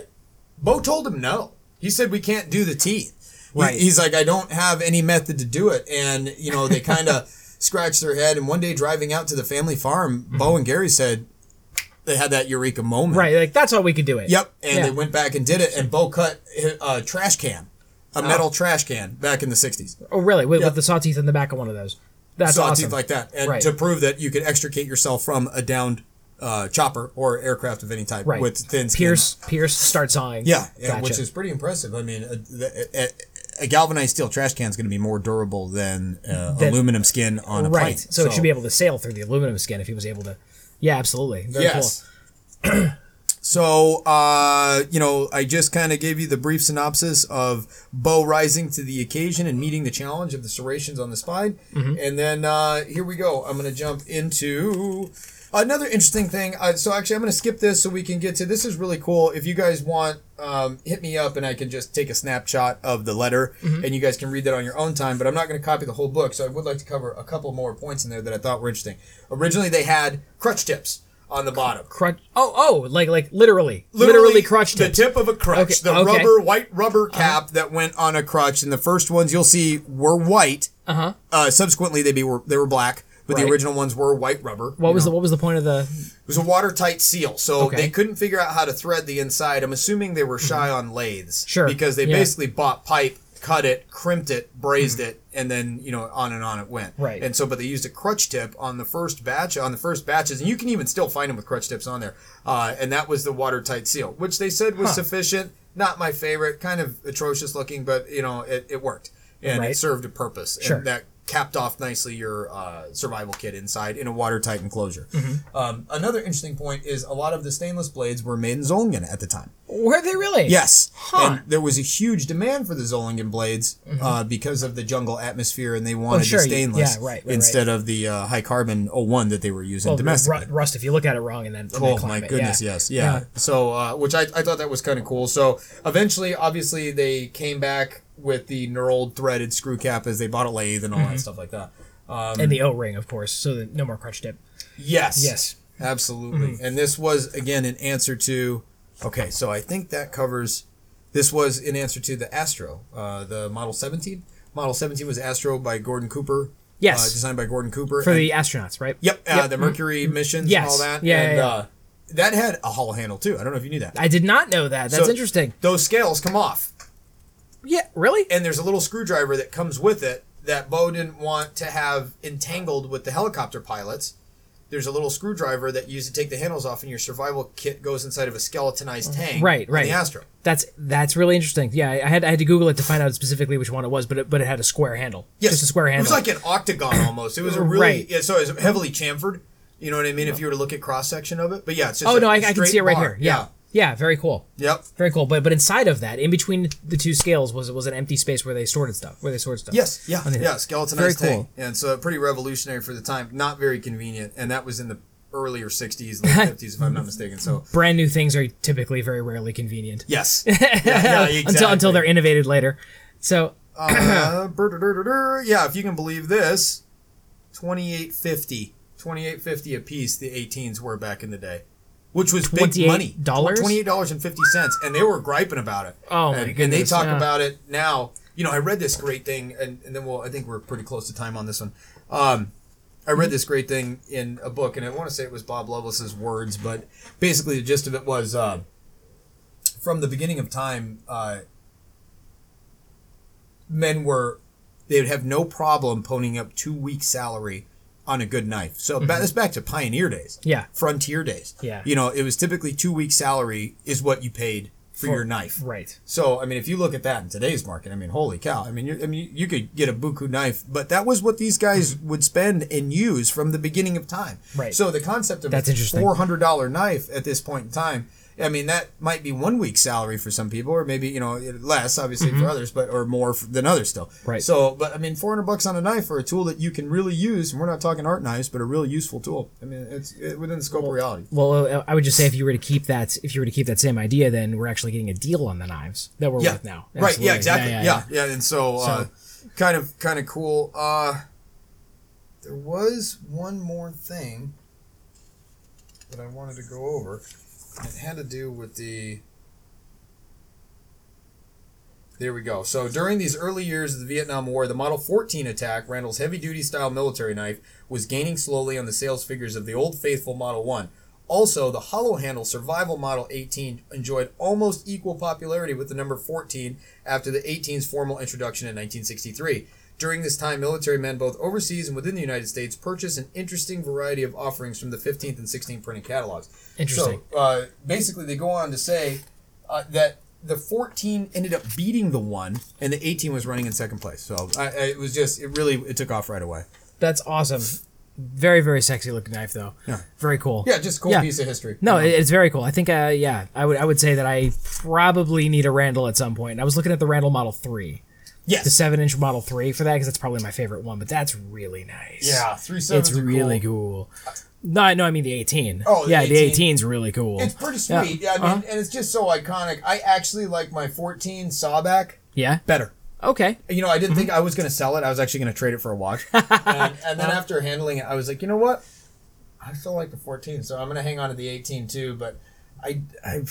Bo told him no. He said we can't do the teeth. He- Right. he's like I don't have any method to do it, and you know they kind of [LAUGHS] scratched their head. And one day driving out to the family farm, Bo and Gary said they had that eureka moment. Mm-hmm. Right, like that's how we could do it. Yep, and Yeah. they went back and did it, and Bo cut a trash can, a metal trash can, back in the '60s. Oh, really? With, Yeah. with the saw teeth in the back of one of those. That's Saw awesome. teeth like that, and Right. to prove that you could extricate yourself from a downed uh, chopper or aircraft of any type right. with thin skin. Pierce, Pierce, start sawing. Yeah, yeah, Gotcha. which is pretty impressive. I mean, a, a, a galvanized steel trash can is going to be more durable than uh, Than- aluminum skin on a right. plane. So, it should be able to sail through the aluminum skin if he was able to. Yeah, absolutely. Very yes. [CLEARS THROAT] so, uh, you know, I just kind of gave you the brief synopsis of Bo rising to the occasion and meeting the challenge of the serrations on the spine. Mm-hmm. And then uh, here we go. I'm going to jump into another interesting thing. Uh, so, actually, I'm going to skip this so we can get to this. Is really cool. If you guys want, um, hit me up and I can just take a snapshot of the letter Mm-hmm. and you guys can read that on your own time. But I'm not going to copy the whole book. So, I would like to cover a couple more points in there that I thought were interesting. Originally, they had crutch tips on the bottom Crutch. Oh, oh, like like literally, literally, crutch the tip of a crutch, Okay, the okay. Uh-huh. rubber white rubber cap that went on a crutch. And the first ones you'll see were white. Uh-huh. Uh Subsequently, they be were they were black, but Right. the original ones were white rubber. What was know. the what was the point of the? It was a watertight seal, so Okay. they couldn't figure out how to thread the inside. I'm assuming they were shy on lathes, Mm-hmm. Sure, because they yeah. basically bought pipe, cut it, crimped it, brazed it, and then you know on and on it went. Right. And so, but they used a crutch tip on the first batch, on the first batches, and you can even still find them with crutch tips on there. Uh, and that was the watertight seal, which they said was Huh. sufficient. Not my favorite, kind of atrocious looking, but you know it, it worked and Right. it served a purpose. Sure. And that capped off nicely your uh, survival kit inside in a watertight enclosure. Mm-hmm. Um, another interesting point is a lot of the stainless blades were made in Solingen at the time. Were they really? Yes, Huh. and there was a huge demand for the Solingen blades uh, because of the jungle atmosphere, and they wanted Mm-hmm. Oh, sure, the stainless yeah, right, right, instead of the uh, high carbon 01 that they were using Well, domestically. ru- rust. If you look at it wrong, and then Oh my goodness, yeah. yes, yeah. So, uh, which I, I thought that was kind of cool. So, eventually, obviously, they came back with the knurled threaded screw cap as they bought a lathe and all Mm-hmm. that stuff like that. Um, and the O ring, of course, so that no more crutch dip. Yes. Yes. Absolutely. Mm-hmm. And this was again an answer to okay, so I think that covers this was an answer to the Astro, uh, the Model 17. Model 17 was Astro by Gordon Cooper. Yes. Uh, designed by Gordon Cooper. For And- the astronauts, right? Yep, uh, Yep. the Mercury missions Yes. and all that. Yeah, and yeah, yeah. uh that had a hollow handle too. I don't know if you knew that. I did not know that. That's So interesting. Those scales come off. Yeah, really? and there's a little screwdriver that comes with it that Bo didn't want to have entangled with the helicopter pilots. There's a little screwdriver that you use to take the handles off, and your survival kit goes inside of a skeletonized tank. Right, right. The Astro. That's that's really interesting. Yeah, I had I had to Google it to find out specifically which one it was, but it, but it had a square handle. Yes, just a square handle. It was like an octagon almost. It was a really Right. yeah, so it was heavily chamfered. You know what I mean? If you were to look at cross section of it, but yeah, it's just oh a no, I, I can see it right here. Yeah. yeah, very cool. Yep. Very cool. But but inside of that, in between the two scales, was was an empty space where they stored stuff. Where they stored stuff. Yes. Yeah. Yeah. Skeletonized Very tank. cool. And so pretty revolutionary for the time. Not very convenient, and that was in the earlier '60s, late [LAUGHS] '50s, if I'm not mistaken. So Brand new things are typically very rarely convenient. yes. [LAUGHS] Yeah, yeah, until until they're innovated later. So Uh, [CLEARS THROAT] yeah, if you can believe this, 2850 2850 a piece the 18s were back in the day. Which was big money. $28? $28.50 and they were griping about it. Oh, my and, and they talk yeah. about it now. You know, I read this great thing and, and then we'll I think we're pretty close to time on this one. Um I read this great thing in a book, and I want to say it was Bob Loveless's words, but basically the gist of it was uh, from the beginning of time, uh, men were they would have no problem ponying up two weeks' salary on a good knife. So ba- mm-hmm. that's back to pioneer days, yeah, frontier days. Yeah. you know, it was typically two weeks' salary is what you paid for, your knife. Right. So, I mean, if you look at that in today's market, I mean, holy cow! I mean, you I mean, you could get a buku knife, but that was what these guys mm-hmm. would spend and use from the beginning of time. Right. So the concept of That's a interesting. four hundred dollar knife at this point in time. I mean, that might be one week's salary for some people, or maybe you know less, obviously for others, but or more f- than others still. Mm-hmm. Right. So, but I mean, four hundred bucks on a knife for a tool that you can really use. And we're not talking art knives, but a really useful tool. I mean, it's it, within the scope of reality. Well, uh, I would just say if you were to keep that, if you were to keep that same idea, then we're actually getting a deal on the knives that we're yeah. with now. Right. Yeah. Exactly. Yeah. Yeah. And so, uh, kind of, kind of cool. Uh, there was one more thing that I wanted to go over. It had to do with the. There we go. So during these early years of the Vietnam War, the Model 14 attack, Randall's heavy-duty style military knife, was gaining slowly on the sales figures of the Old Faithful Model 1. Also, the hollow handle survival Model 18 enjoyed almost equal popularity with the number 14 after the 18's formal introduction in 1963. During this time, military men both overseas and within the United States purchased an interesting variety of offerings from the 15th and 16th printing catalogs. Interesting. So, uh, basically, they go on to say uh, that the 14 ended up beating the one, and the 18 was running in second place. So I, I, it was just, it really, it took off right away. That's awesome. Very, very sexy looking knife, though. Yeah. Very cool. Yeah, just a cool Yeah. piece of history. No, it- it's very cool. I think, uh, yeah, I would, I would say that I probably need a Randall at some point. I was looking at the Randall Model Three, yes. the seven-inch Model Three for that because that's probably my favorite one. But that's really nice. Yeah, three sevens. it's really cool. cool. No, no, I mean the 18. Oh, the yeah, the 18. 18's really cool. It's pretty sweet. Yeah, I mean, Uh-huh. and it's just so iconic. I actually like my 14 Sawback yeah. better. Okay. You know, I Mm-hmm. didn't think I was going to sell it. I was actually going to trade it for a watch. [LAUGHS] and, and then after handling it, I was like, you know what? I still like the 14, so I'm going to hang on to the 18 too. But I, I,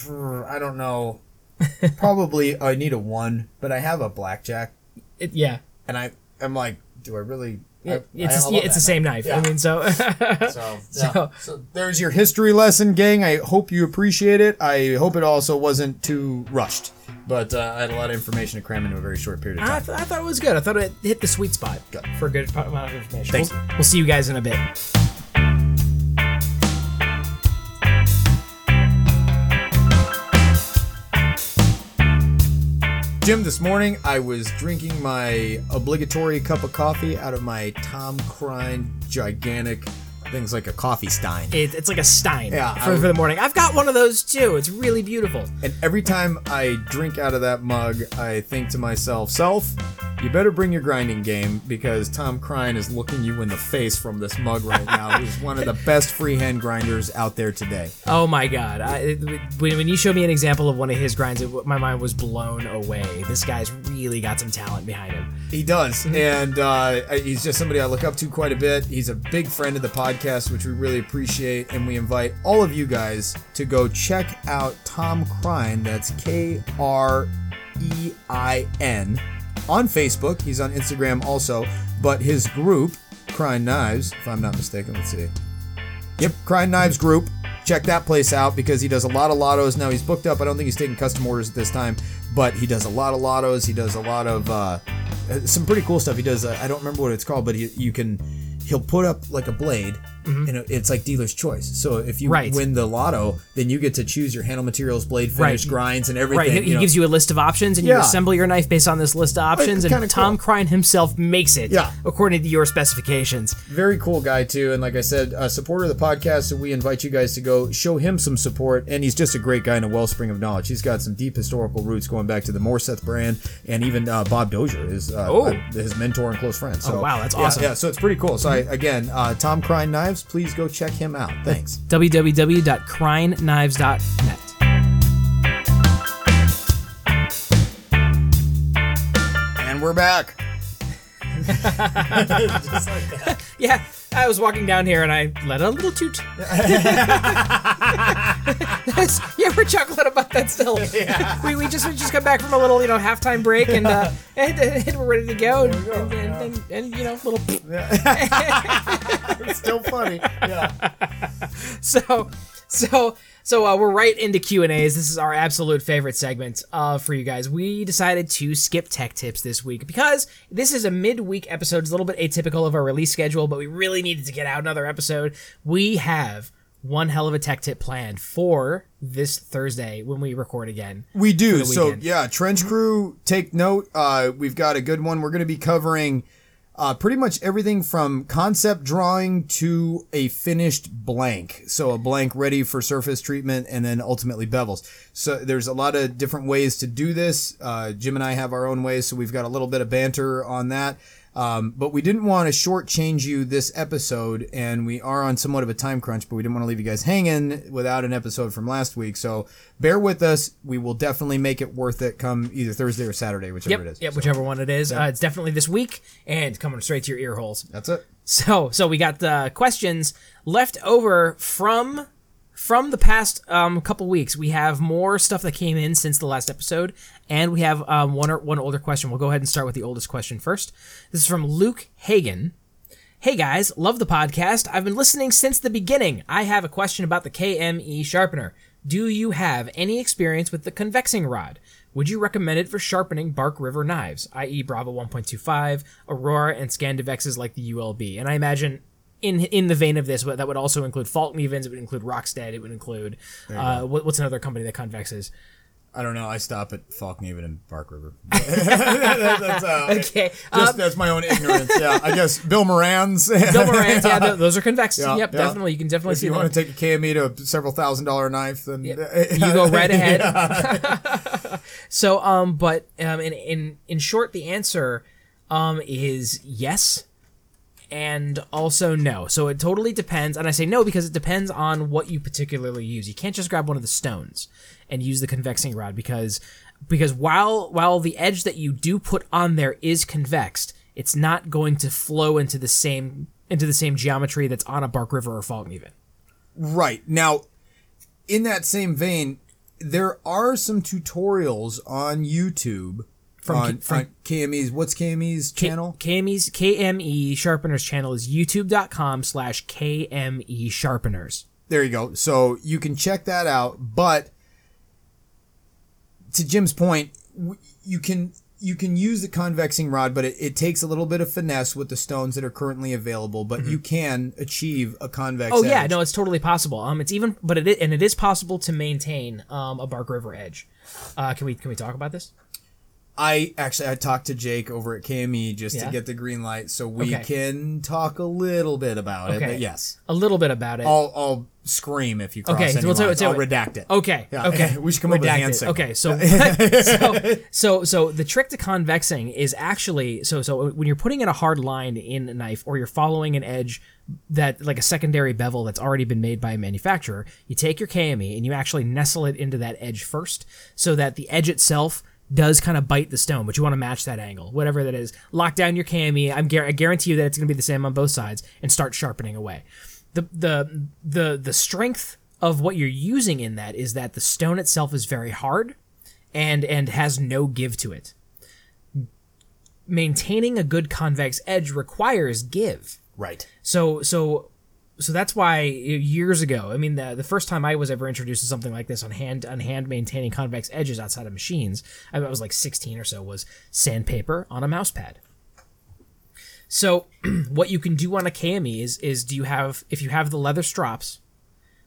I don't know. [LAUGHS] Probably I need a one, but I have a blackjack, It, yeah. and I, I'm like, do I really? I- It, it's I a, yeah, it's the same knife. I mean, [LAUGHS] so So, yeah. So- so there's your history lesson, gang. I hope you appreciate it. I hope it also wasn't too rushed, but uh, I had a lot of information to cram into a very short period of I, time. th- I thought it was good. I thought it hit the sweet spot Good. for a good amount of information. Thanks. We'll, we'll see you guys in a bit. Jim, this morning I was drinking my obligatory cup of coffee out of my Tom Krein gigantic things like a coffee stein. It, it's like a stein Yeah, for, I- for the morning. I've got one of those too. It's really beautiful. And every time I drink out of that mug, I think to myself, self, you better bring your grinding game because Tom Krein is looking you in the face from this mug right now. He's one of the best freehand grinders out there today. Oh my god! I, when, when you showed me an example of one of his grinds, it, my mind was blown away. This guy's really got some talent behind him. He does, and uh, he's just somebody I look up to quite a bit. He's a big friend of the podcast, which we really appreciate, and we invite all of you guys to go check out Tom Krein. That's K R E I N on Facebook. He's on Instagram also, but his group, Krein Knives, if I'm not mistaken. Let's see. Yep, Krein Knives Group. Check that place out because he does a lot of lottos. Now he's booked up. I don't think he's taking custom orders at this time, but he does a lot of lottos. He does a lot of uh, uh, some pretty cool stuff. He does. Uh, I don't remember what it's called, but he, you can. He'll put up like a blade, and it's like dealer's choice. So if you Mm-hmm. Right. win the lotto, then you get to choose your handle materials, blade finish, Right. grinds, and everything. Right, he, you he know. gives you a list of options, and you assemble your knife based on this list of options. And Tom cool. Krein himself makes it, Yeah. according to your specifications. very cool guy too and like i said a supporter of the podcast so we invite you guys to go show him some support and he's just a great guy and a wellspring of knowledge he's got some deep historical roots going back to the morseth brand and even uh, bob dozier is uh, Oh. his mentor and close friend so Oh, wow, that's yeah, awesome. yeah so it's pretty cool so I, again uh, tom krein knives please go check him out. Thanks. www.kreinknives.net. and we're back. [LAUGHS] [LAUGHS] Yeah, I was walking down here and I let a little toot. That's- yeah, we're chuckling about that still. [LAUGHS] we, we just we just come back from a little you know halftime break and uh, [LAUGHS] and, and we're ready to go and, and, and, and, and, you know little. [LAUGHS] it's still funny yeah So so so uh, we're right into Q and A's. This is our absolute favorite segment uh, for you guys. We decided to skip tech tips this week because this is a midweek episode. It's a little bit atypical of our release schedule, but we really needed to get out another episode. We have one hell of a tech tip planned for this Thursday when we record again. We do. So yeah, Trench Crew, take note. Uh, we've got a good one. We're going to be covering uh, pretty much everything from concept drawing to a finished blank. So a blank ready for surface treatment, and then ultimately bevels. So there's a lot of different ways to do this. Uh, Jim and I have our own ways, so we've got a little bit of banter on that. Um, but we didn't want to shortchange you this episode, and we are on somewhat of a time crunch, but we didn't want to leave you guys hanging without an episode from last week. So bear with us. We will definitely make it worth it come either Thursday or Saturday, whichever Yep, it is. yep, So whichever one it is. Uh, it's definitely this week and coming straight to your ear holes. that's it. So, so we got the questions left over from from the past um, couple weeks. We have more stuff that came in since the last episode, and we have um, one or, one older question. We'll go ahead and start with the oldest question first. This is from Luke Hagen. Hey guys, love the podcast. I've been listening since the beginning. I have a question about the KME sharpener. Do you have any experience with the convexing rod? Would you recommend it for sharpening Bark River knives, i.e., Bravo 1.25, Aurora, and Scandivexes like the ULB? And I imagine in in the vein of this, but that would also include Fällkniven, it would include Rockstead, it would include uh, what, what's another company that convexes? I don't know. I stop at Fällkniven and Bark River. [LAUGHS] [LAUGHS] that's, uh, Okay, Just, um, that's my own ignorance. Yeah, I guess [LAUGHS] Bill Moran's. Bill Moran's, yeah, th- those are convex. Yeah, yep, yeah. definitely. You can definitely If see you them. want to take a KME to a several thousand dollar knife, then you go right ahead. so, um, but um, in in in short, the answer um is yes, and also no. So it totally depends, and I say no because it depends on what you particularly use. You can't just grab one of the stones and use the convexing rod because because while while the edge that you do put on there is convexed, it's not going to flow into the same into the same geometry that's on a Bark River or Falcon even. Right. Now, in that same vein, there are some tutorials on YouTube From- on, from- on KME's. What's KME's channel? KME's KME Sharpeners channel is youtube.com slash KME Sharpeners. There you go. So you can check that out. But to Jim's point, you can you can use the convexing rod, but it, it takes a little bit of finesse with the stones that are currently available. But you can achieve a convex. Oh yeah, no, it's totally possible. Um, it's even, but it is, and it is possible to maintain um a Bark River edge. Uh, can we can we talk about this? I actually I talked to Jake over at KME just Yeah? to get the green light, so we Okay. can talk a little bit about it. But yes, A little bit about it. I'll I'll scream if you cross Okay, any we'll tell- lines. tell I'll redact it. Okay. Yeah, Okay. [LAUGHS] we should come up with hand signal. Okay. So, [LAUGHS] [LAUGHS] so, so, so the trick to convexing is actually so. So when you're putting in a hard line in a knife, or you're following an edge that like a secondary bevel that's already been made by a manufacturer, you take your KME and you actually nestle it into that edge first, so that the edge itself does kind of bite the stone, but you want to match that angle, whatever that is. Lock down your KME. I'm I guarantee you that it's going to be the same on both sides, and start sharpening away. The the the the strength of what you're using in that is that the stone itself is very hard, and and has no give to it. Maintaining a good convex edge requires give. Right. So so so that's why years ago, I mean the the first time I was ever introduced to something like this on hand on hand maintaining convex edges outside of machines, I was like 16 or so was sandpaper on a mouse pad. So [CLEARS THROAT] what you can do on a KME is is do you have if you have the leather strops,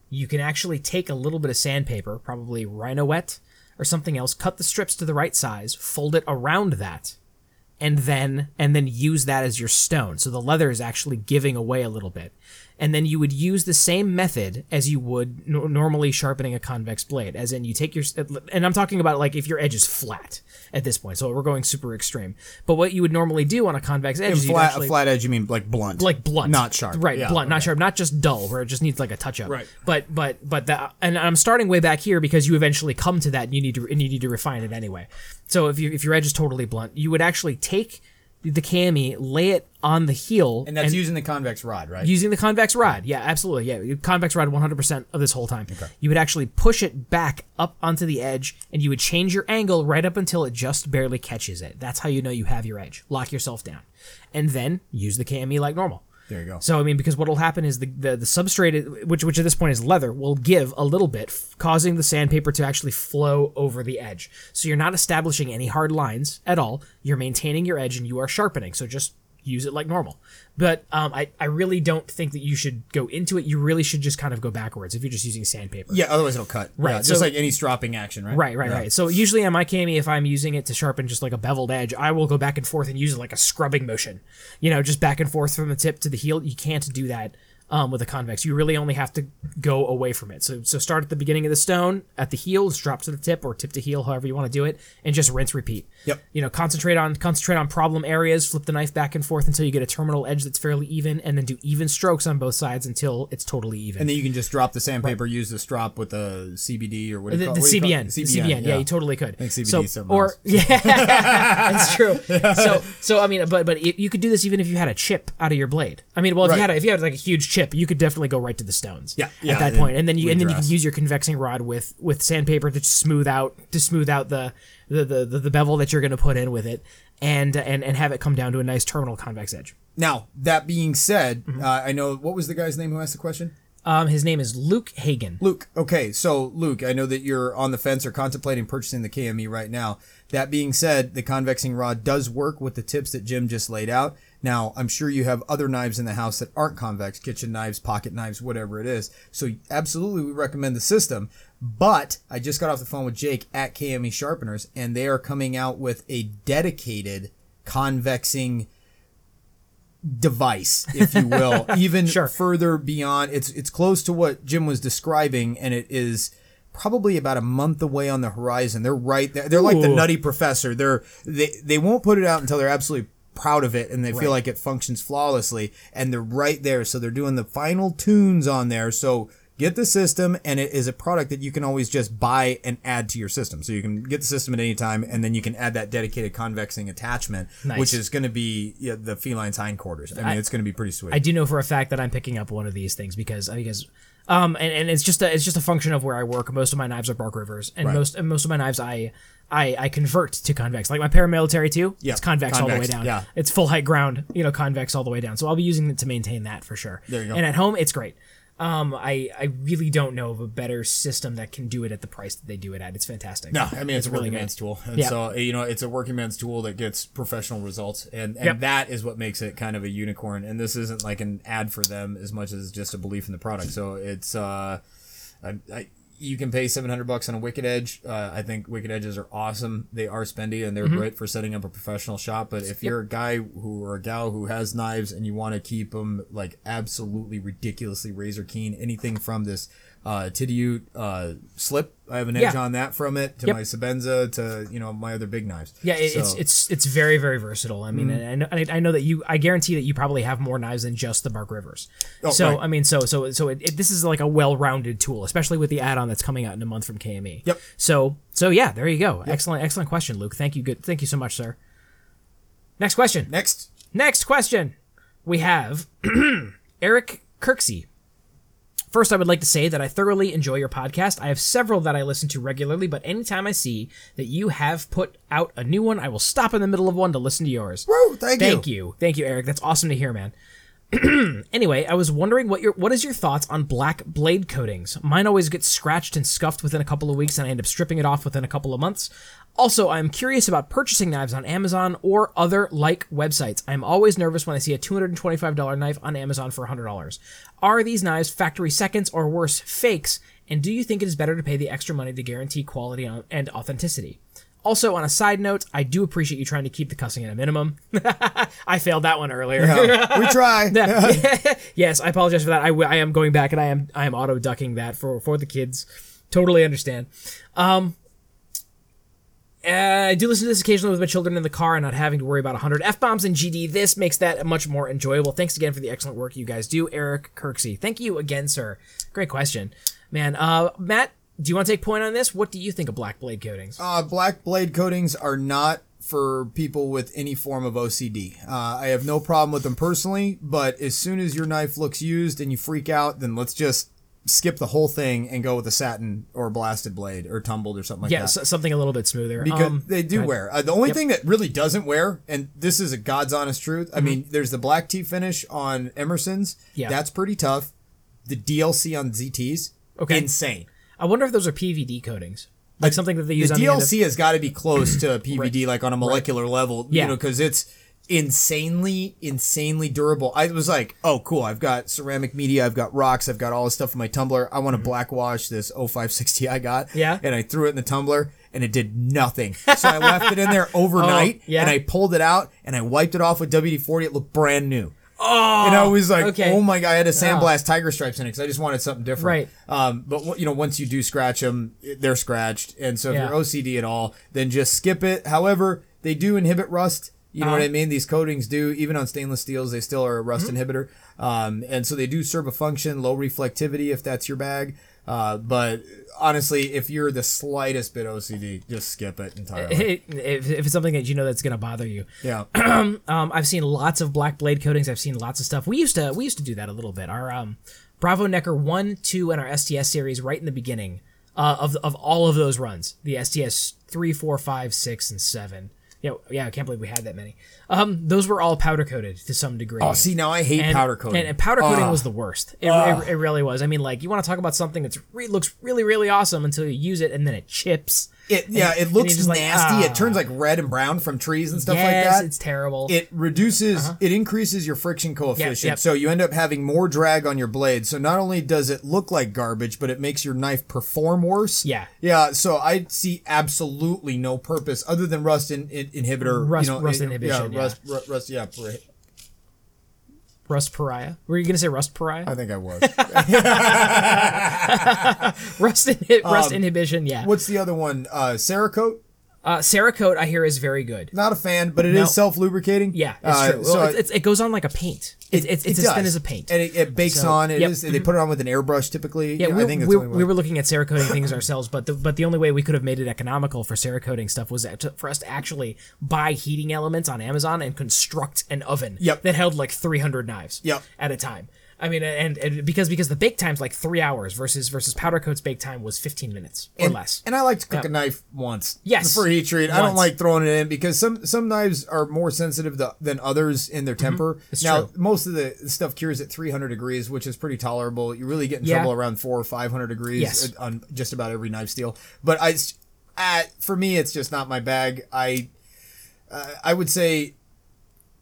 you can actually take a little bit of sandpaper, probably Rhynowet or something else, cut the strips to the right size, fold it around that, and then and then use that as your stone. So the leather is actually giving away a little bit. And then you would use the same method as you would no- normally sharpening a convex blade, as in you take your and I'm talking about like if your edge is flat at this point. So we're going super extreme. But what you would normally do on a convex edge is flat, actually a flat edge, you mean like blunt? like blunt, Not sharp. right? Yeah, blunt, not sharp, not just dull, where it just needs like a touch up. Right. But but but that, and I'm starting way back here because you eventually come to that, and you need to and you need to refine it anyway. So if you if your edge is totally blunt, you would actually take the KME, lay it on the heel, And that's using the convex rod, right? using the convex rod. Yeah, absolutely. Yeah, convex rod 100% of this whole time. Okay. You would actually push it back up onto the edge and you would change your angle right up until it just barely catches it. That's how you know you have your edge. Lock yourself down. And then use the KME like normal. There you go. So I mean, because what will happen is the, the the substrate, which which at this point is leather, will give a little bit, f- causing the sandpaper to actually flow over the edge. So you're not establishing any hard lines at all. You're maintaining your edge and you are sharpening. So just use it like normal. But um, I, I really don't think that you should go into it. You really should just kind of go backwards if you're just using sandpaper. Yeah, otherwise it'll cut. Right, Yeah, just so- like any stropping action, right? Right, right, Yeah. right. So usually on my cami, if I'm using it to sharpen just like a beveled edge, I will go back and forth and use it like a scrubbing motion. You know, just back and forth from the tip to the heel. You can't do that um, with a convex. You really only have to go away from it. So so start at the beginning of the stone, at the heel, just drop to the tip or tip to heel, however you want to do it, and just rinse, repeat. Yep. You know, concentrate on concentrate on problem areas. Flip the knife back and forth until you get a terminal edge that's fairly even, and then do even strokes on both sides until it's totally even. And then you can just drop the sandpaper, use the strop with the CBD or what do the, call the you? CBN, CBN, yeah. you totally could. think CBD so, or else. [LAUGHS] yeah, it's true. [LAUGHS] So, so I mean, but but it, you could do this even if you had a chip out of your blade. I mean, well, if you had a, if you had like a huge chip, you could definitely go right to the stones. Yeah, yeah, at that and point, and then you and then you can use your convexing rod with with sandpaper to smooth out to smooth out the the the, the, the bevel that you're going to put in with it, and and and have it come down to a nice terminal convex edge. Now, that being said, Mm-hmm. uh, I know what was the guy's name who asked the question? Um, his name is Luke Hagen. Luke. Okay, so Luke, I know that you're on the fence or contemplating purchasing the KME right now. That being said, the convexing rod does work with the tips that Jim just laid out. Now, I'm sure you have other knives in the house that aren't convex, kitchen knives, pocket knives, whatever it is. So absolutely we recommend the system. But I just got off the phone with Jake at KME Sharpeners and they are coming out with a dedicated convexing device, if you will, [LAUGHS] even Sure. further beyond. It's it's close to what Jim was describing, and it is probably about a month away on the horizon. They're right there. They're like the Nutty Professor. They're they they won't put it out until they're absolutely proud of it and they feel like it functions flawlessly and they're right there. So they're doing the final tunes on there. So get the system and it is a product that you can always just buy and add to your system. So you can get the system at any time and then you can add that dedicated convexing attachment Nice. which is going to be yeah, the feline's hindquarters i mean it's going to be pretty sweet. I do know for a fact that I'm picking up one of these things because I because um and, and it's just a it's just a function of where I work. Most of my knives are Bark Rivers, and Right. most and most of my knives I. I, I convert to convex like my paramilitary too. Yeah, it's convex, all the way convex, down. yeah. it's full height ground, you know, convex all the way down. So I'll be using it to maintain that for sure. There you go. And at home, it's great. Um, I I really don't know of a better system that can do it at the price that they do it at. It's fantastic. No, I mean it's, a really working good. man's tool, and Yeah. so you know it's a working man's tool that gets professional results, and and Yep. that is what makes it kind of a unicorn. And this isn't like an ad for them as much as just a belief in the product. So it's uh, I, I, you can pay seven hundred bucks on a Wicked Edge. Uh, I think Wicked Edges are awesome. They are spendy and they're Mm-hmm. great for setting up a professional shop. But if you're a guy who or a gal who has knives and you want to keep them like absolutely ridiculously razor keen, anything from this uh, Tidioute uh, slip, I have an edge Yeah. on that from it to Yep. my Sebenza to you know my other big knives. Yeah, it, it's So, Mm-hmm. it's it's very very versatile. I mean, and I know, I know that you. I guarantee that you probably have more knives than just the Bark Rivers. Oh, so right. I mean, so so so it, it, this is like a well-rounded tool, especially with the add-on that's coming out in a month from KME. Yep. So so yeah, there you go. Excellent excellent question, Luke. Thank you. Good. Thank you so much, sir. Next question. next. Next question. We have [CLEARS THROAT] Eric Kirksey. First, I would like to say that I thoroughly enjoy your podcast. I have several that I listen to regularly, but anytime I see that you have put out a new one, I will stop in the middle of one to listen to yours. Woo, thank, you. Thank you. Thank you, Eric. That's awesome to hear, man. [CLEARS THROAT] anyway, I was wondering what your what is your thoughts on black blade coatings? Mine always gets scratched and scuffed within a couple of weeks and I end up stripping it off within a couple of months. Also, I'm curious about purchasing knives on Amazon or other like websites. I'm always nervous when I see a $225 knife on Amazon for $100. Are these knives factory seconds or worse, fakes? And do you think it is better to pay the extra money to guarantee quality and authenticity? Also, on a side note, I do appreciate you trying to keep the cussing at a minimum. [LAUGHS] I failed that one earlier. Yeah, we try. [LAUGHS] [LAUGHS] yes, I apologize for that. I, w- I am going back and I am I am auto ducking that for for the kids. Totally understand. Um, uh, I do listen to this occasionally with my children in the car and not having to worry about 100 f bombs and GD. This makes that much more enjoyable. Thanks again for the excellent work you guys do, Eric Kirksey. Thank you again, sir. Great question, man. Uh, Matt, do you want to take point on this? What do you think of black blade coatings? Uh, black blade coatings are not for people with any form of OCD. Uh, I have no problem with them personally, but as soon as your knife looks used and you freak out, then let's just skip the whole thing and go with a satin or a blasted blade or tumbled or something like yeah, that. s- something a little bit smoother. because Um, they do wear. Uh, the only thing that really doesn't wear, and this is a God's honest truth. I mean, there's the Black-T finish on Emerson's. Mm-hmm. Yeah. that's pretty tough. The DLC on ZTs, Okay. insane. I wonder if those are PVD coatings, like something that they use the on the of- DLC has got to be close to PVD, like on a molecular level. Yeah. You know, because it's insanely, insanely durable. I was like, oh, cool. I've got ceramic media. I've got rocks. I've got all this stuff in my tumbler. I want to black wash this 0560 I got. Mm-hmm. Yeah. And I threw it in the tumbler and it did nothing. So I left it in there [LAUGHS] overnight Oh, yeah. and I pulled it out and I wiped it off with WD 40. It looked brand new. Oh, and I was like, okay. oh my god! I had a sandblast tiger stripes in it because I just wanted something different. Right. Um, but you know, once you do scratch them, they're scratched, and so if Yeah. you're OCD at all, then just skip it. However, they do inhibit rust. You know what Uh-huh. I mean? These coatings do, even on stainless steels, they still are a rust Mm-hmm. inhibitor. Um, and so they do serve a function, low reflectivity if that's your bag. Uh, but honestly, if you're the slightest bit OCD, just skip it entirely. if, if it's something that you know that's gonna bother you. yeah. [CLEARS THROAT] Um, I've seen lots of black blade coatings. I've seen lots of stuff. We used to we used to do that a little bit. Our um, Bravo Necker one, two, and our STS series right in the beginning uh, of of all of those runs. The STS three, four, five, six, and seven. Yeah, yeah. I can't believe we had that many. Um, those were all powder coated to some degree. Oh, see, now I hate and, powder coating. And, and powder coating Ah. was the worst. It, it, it really was. I mean, like you want to talk about something that's re- looks really really awesome until you use it and then it chips. It yeah, and it looks like, nasty. ah. It turns like red and brown from trees and stuff yes, like that. it's terrible. it reduces it increases your friction coefficient yep. so you end up having more drag on your blade so not only does it look like garbage but it makes your knife perform worse Yeah. yeah so i see absolutely no purpose other than rust in, in- inhibitor Rust- you know, rust it- inhibition, yeah, yeah. rust ru- rust yeah Rust Pariah. Were you gonna say Rust Pariah? i think i was [LAUGHS] Rust inhi- Rust Um, inhibition. Yeah. what's the other one uh cerakote Uh, Cerakote, I hear, is very good. not a fan but it is No. self-lubricating Yeah, it's Uh, true. so Well, it's, it's, it goes on like a paint. It's it's, it's it as thin as a paint. and it, it bakes So, on it yep. is- they put it on with an airbrush typically yeah, Yeah, we, i think we, we were looking at Cerakoting things ourselves, but the, but the only way we could have made it economical for Cerakoting stuff was to, for us to actually buy heating elements on Amazon and construct an oven Yep. that held like 300 knives Yep. at a time. I mean, and, and because because the bake time's like three hours versus versus powder coat's bake time was 15 minutes or and, less. And I like to cook Yeah. a knife once. Yes. For heat treat. I don't like throwing it in because some some knives are more sensitive to, than others in their temper. Mm-hmm. Now true. most of the stuff cures at 300 degrees, which is pretty tolerable. You really get in Yeah. trouble around four or 500 degrees Yes. on just about every knife steel. But I, uh, for me, it's just not my bag. I, uh, I would say,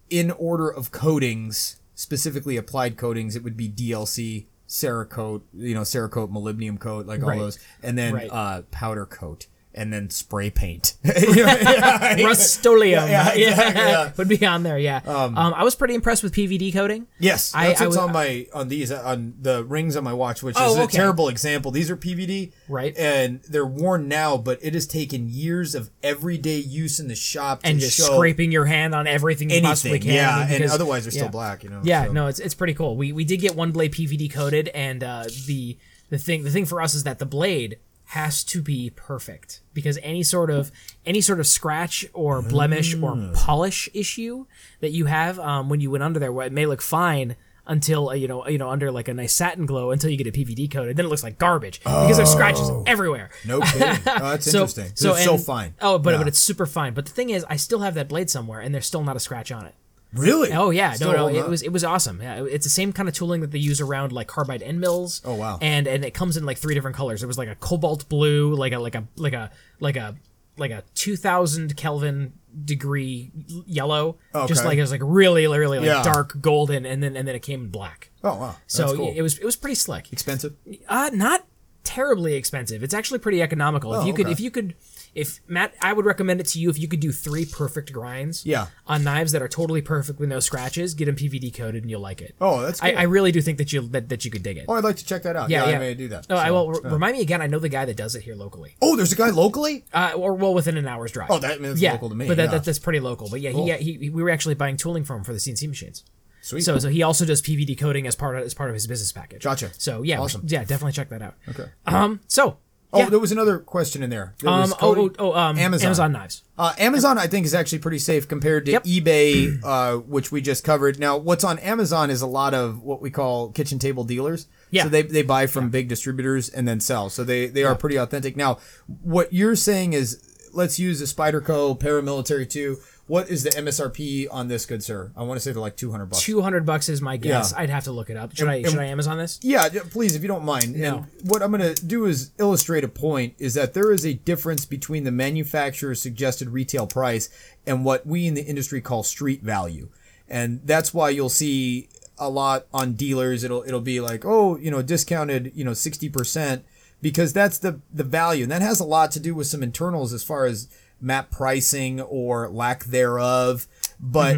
in order of coatings, specifically applied coatings, it would be DLC. Cerakote, you know, Cerakote, molybdenum coat, like all Right. those, and then Right. uh, powder coat, and then spray paint. [LAUGHS] Yeah, yeah. Rust-Oleum Yeah, yeah, exactly, yeah. [LAUGHS] would be on there. Yeah, um, I was pretty impressed with PVD coating. Yes, I- that's I what's would- on my on these on the rings on my watch, which Oh, is a okay. terrible example. These are PVD, Right. And they're worn now, but it has taken years of everyday use in the shop to and just show scraping your hand on everything you possibly anything. can. Yeah, I mean, and because- otherwise they're still black. You know. Yeah, so. no, it's it's pretty cool. We we did get one blade PVD coated, and uh, the the thing the thing for us is that the blade has to be perfect because any sort of any sort of scratch or blemish or Mm. polish issue that you have um, when you went under there, well, it may look fine until uh, you know you know under like a nice satin glow until you get a PVD coated, then it looks like garbage because there's scratches everywhere. No kidding. [LAUGHS] Oh, that's interesting. So, it's so fine. Oh, but Yeah. but it's super fine. But the thing is, I still have that blade somewhere, and there's still not a scratch on it. Really. Oh yeah, Still no, no, it was it was awesome. Yeah, it's the same kind of tooling that they use around like carbide end mills. Oh, wow. And and it comes in like three different colors. There was like a cobalt blue, like a like a like a like a like a two thousand Kelvin degree yellow, okay. just like it was like really really like Yeah. dark golden, and then and then it came in black. Oh wow. That's So cool. it was it was pretty slick. expensive. Uh, not terribly expensive. It's actually pretty economical. if Oh, you could, if you could, if Matt, I would recommend it to you if you could do three perfect grinds. Yeah. On knives that are totally perfect with no scratches, get them PVD coated and you'll like it. Oh, that's I, cool. I really do think that you that, that you could dig it. Oh, I'd like to check that out. yeah, Yeah, yeah. I may do that. Oh, I So, will. yeah. Remind me again. I know the guy that does it here locally, Oh, there's a guy locally. uh, or well within an hour's drive. Oh, that means yeah, local to me. but that, that, that's pretty local. But yeah, he, yeah, he, he- we were actually buying tooling from him for the CNC machines. Sweet. So so he also does PVD coating as part of as part of his business package. Gotcha. So yeah, Awesome. yeah, definitely check that out. okay. Um. So. Oh, yeah. there was another question in there. There Um, oh, oh, oh, um, Amazon. Amazon. knives. Uh, Amazon, I think, is actually pretty safe compared to Yep. eBay, uh, which we just covered. Now, what's on Amazon is a lot of what we call kitchen table dealers. Yeah. So they, they buy from big distributors and then sell. So they, they are pretty authentic. Now, what you're saying is let's use a Spyderco Paramilitary 2 what is the MSRP on this good sir? I want to say they're like 200 bucks. Two hundred bucks is my guess. Yeah. I'd have to look it up. Should I and- should I Amazon this? Yeah, please, if you don't mind. No. And what I'm going to do is illustrate a point is that there is a difference between the manufacturer's suggested retail price and what we in the industry call street value. And that's why you'll see a lot on dealers it'll it'll be like, "Oh, you know, discounted, you know, 60% because that's the the value. And that has a lot to do with some internals as far as map pricing or lack thereof. But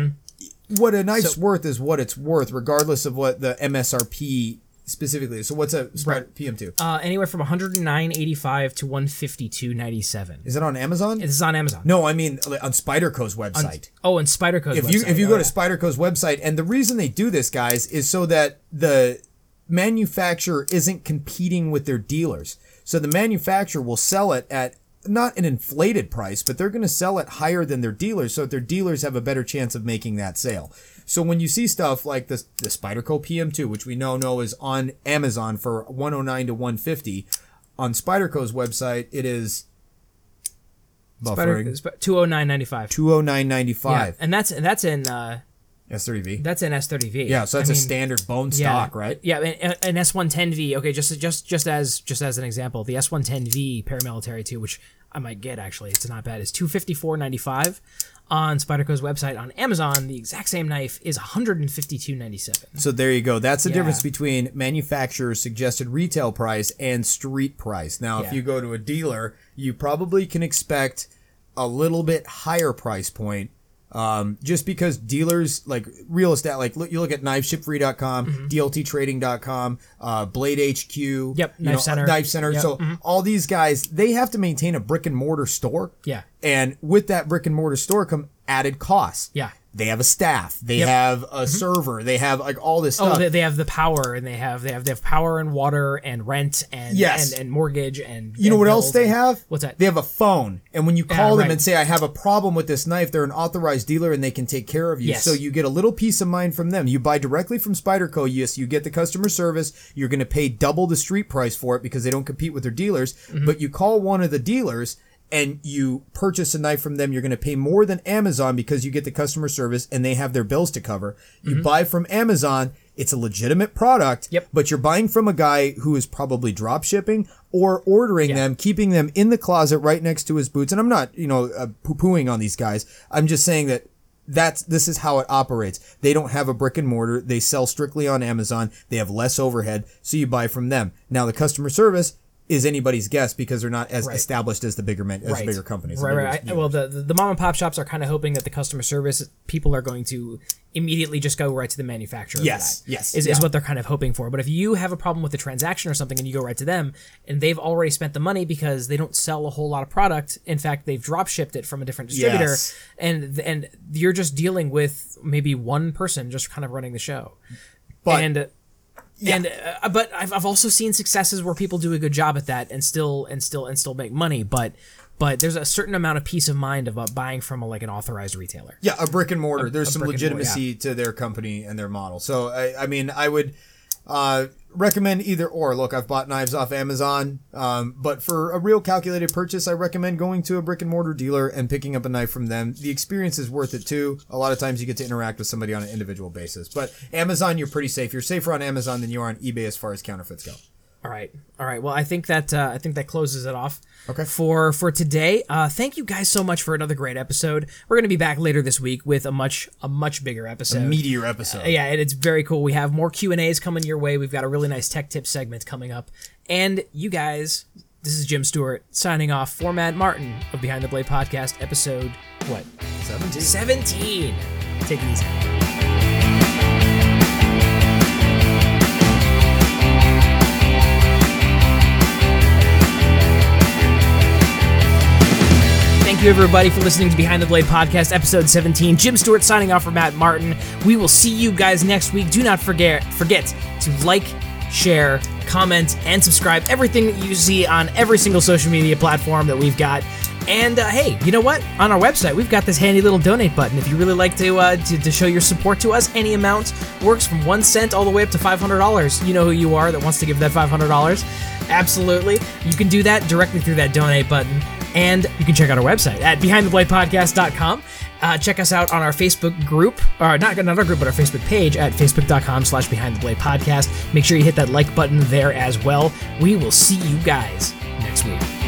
what a knife's So- worth is what it's worth, regardless of what the MSRP specifically is. So what's a Sprite PM2? Uh, anywhere from one hundred nine eighty five to one fifty two ninety seven. Is it on Amazon? It's on Amazon. no, I mean on Spyderco's website. Oh, and Spyderco's if you if you Oh, go yeah. to Spyderco's website, and the reason they do this, guys, is so that the manufacturer isn't competing with their dealers. So the manufacturer will sell it at not an inflated price, but they're going to sell it higher than their dealers, so that their dealers have a better chance of making that sale. So when you see stuff like the the Spyderco PM2, which we now know is on Amazon for 109 to 150, on Spyderco's website it is buffering Spider two oh nine ninety five. 209.95 Yeah, and that's and that's in uh, S30V. that's an S thirty V. Yeah, so that's a standard bone stock, right? Yeah, and, and S one ten V. Okay, just just just as just as an example, the S one ten V paramilitary two, which I might get actually, it's not bad. Is two fifty four ninety five on Spyderco's website. On Amazon, the exact same knife is one hundred and fifty two ninety seven. So there you go. That's the Yeah. difference between manufacturer's suggested retail price and street price. Now, if you go to a dealer, you probably can expect a little bit higher price point. Um, just because dealers like real estate, like look, you look at knifeshipfree.com, DLTtrading.com, uh, Blade HQ, Yep, Knife know, Center. Knife Center. Yep, So all these guys, they have to maintain a brick and mortar store. Yeah. And with that brick and mortar store come added costs. Yeah. They have a staff. They Yep. have a server. They have like all this Oh, they, they have the power, and they have they have they have power and water and rent and Yes. and, and mortgage and you know and what else they and- have? What's that? They have a phone. And when you Yeah, call them right. and say, I have a problem with this knife, they're an authorized dealer and they can take care of you. Yes. So you get a little peace of mind from them. You buy directly from Spyderco. Yes, you get the customer service. You're going to pay double the street price for it because they don't compete with their dealers. Mm-hmm. But you call one of the dealers and you purchase a knife from them, you're going to pay more than Amazon because you get the customer service and they have their bills to cover. You buy from Amazon, it's a legitimate product, Mm-hmm. Yep. but you're buying from a guy who is probably drop shipping or ordering Yeah. them, keeping them in the closet right next to his boots. And I'm not, you know, uh, poo-pooing on these guys. I'm just saying that that's this is how it operates. They don't have a brick and mortar. They sell strictly on Amazon. They have less overhead, so you buy from them. Now the customer service is anybody's guess because they're not as Right. established as the bigger men, as the bigger companies. the Right, bigger right. Dealers. well, the, the the mom and pop shops are kind of hoping that the customer service people are going to immediately just go right to the manufacturer. Yes, that, yes, is, is what they're kind of hoping for. But if you have a problem with a transaction or something and you go right to them, and they've already spent the money because they don't sell a whole lot of product. In fact, they've drop shipped it from a different distributor, Yes. and and you're just dealing with maybe one person just kind of running the show. But- and and uh, but I've, I've also seen successes where people do a good job at that and still and still and still make money but but there's a certain amount of peace of mind about buying from a, like an authorized retailer Yeah, a brick and mortar. There's a some and mortar, legitimacy to their company and their model. So I, I mean, I would uh, recommend either or. Look, I've bought knives off Amazon, um, but for a real calculated purchase, I recommend going to a brick and mortar dealer and picking up a knife from them. The experience is worth it too. A lot of times you get to interact with somebody on an individual basis. But Amazon, you're pretty safe. You're safer on Amazon than you are on eBay as far as counterfeits go. All right. All right. Well i think that uh, i think that closes it off Okay. for for today. Uh thank you guys so much for another great episode. We're gonna be back later this week with a much a much bigger episode. A Meteor episode. yeah and it's very cool. We have more q and a's coming your way. We've got a really nice tech tip segment coming up. And you guys this is jim stewart signing off for matt martin of behind the blade podcast episode what? 17. 17 take it easy you, everybody, for listening to Behind the Blade Podcast, episode 17. Jim Stewart signing off for Matt Martin. We will see you guys next week. Do not forget forget to like, share, comment, and subscribe. Everything that you see on every single social media platform that we've got. And uh, hey, you know what? On our website, we've got this handy little donate button. If you really like to, uh, to to show your support to us, any amount works from one cent all the way up to five hundred dollars. You know who you are that wants to give that five hundred dollars. Absolutely, you can do that directly through that donate button. And you can check out our website at behindthebladepodcast.com. Uh, check us out on our Facebook group, or not, not our group, but our Facebook page at facebook.com slash behind the blade podcast. Make sure you hit that like button there as well. We will see you guys next week.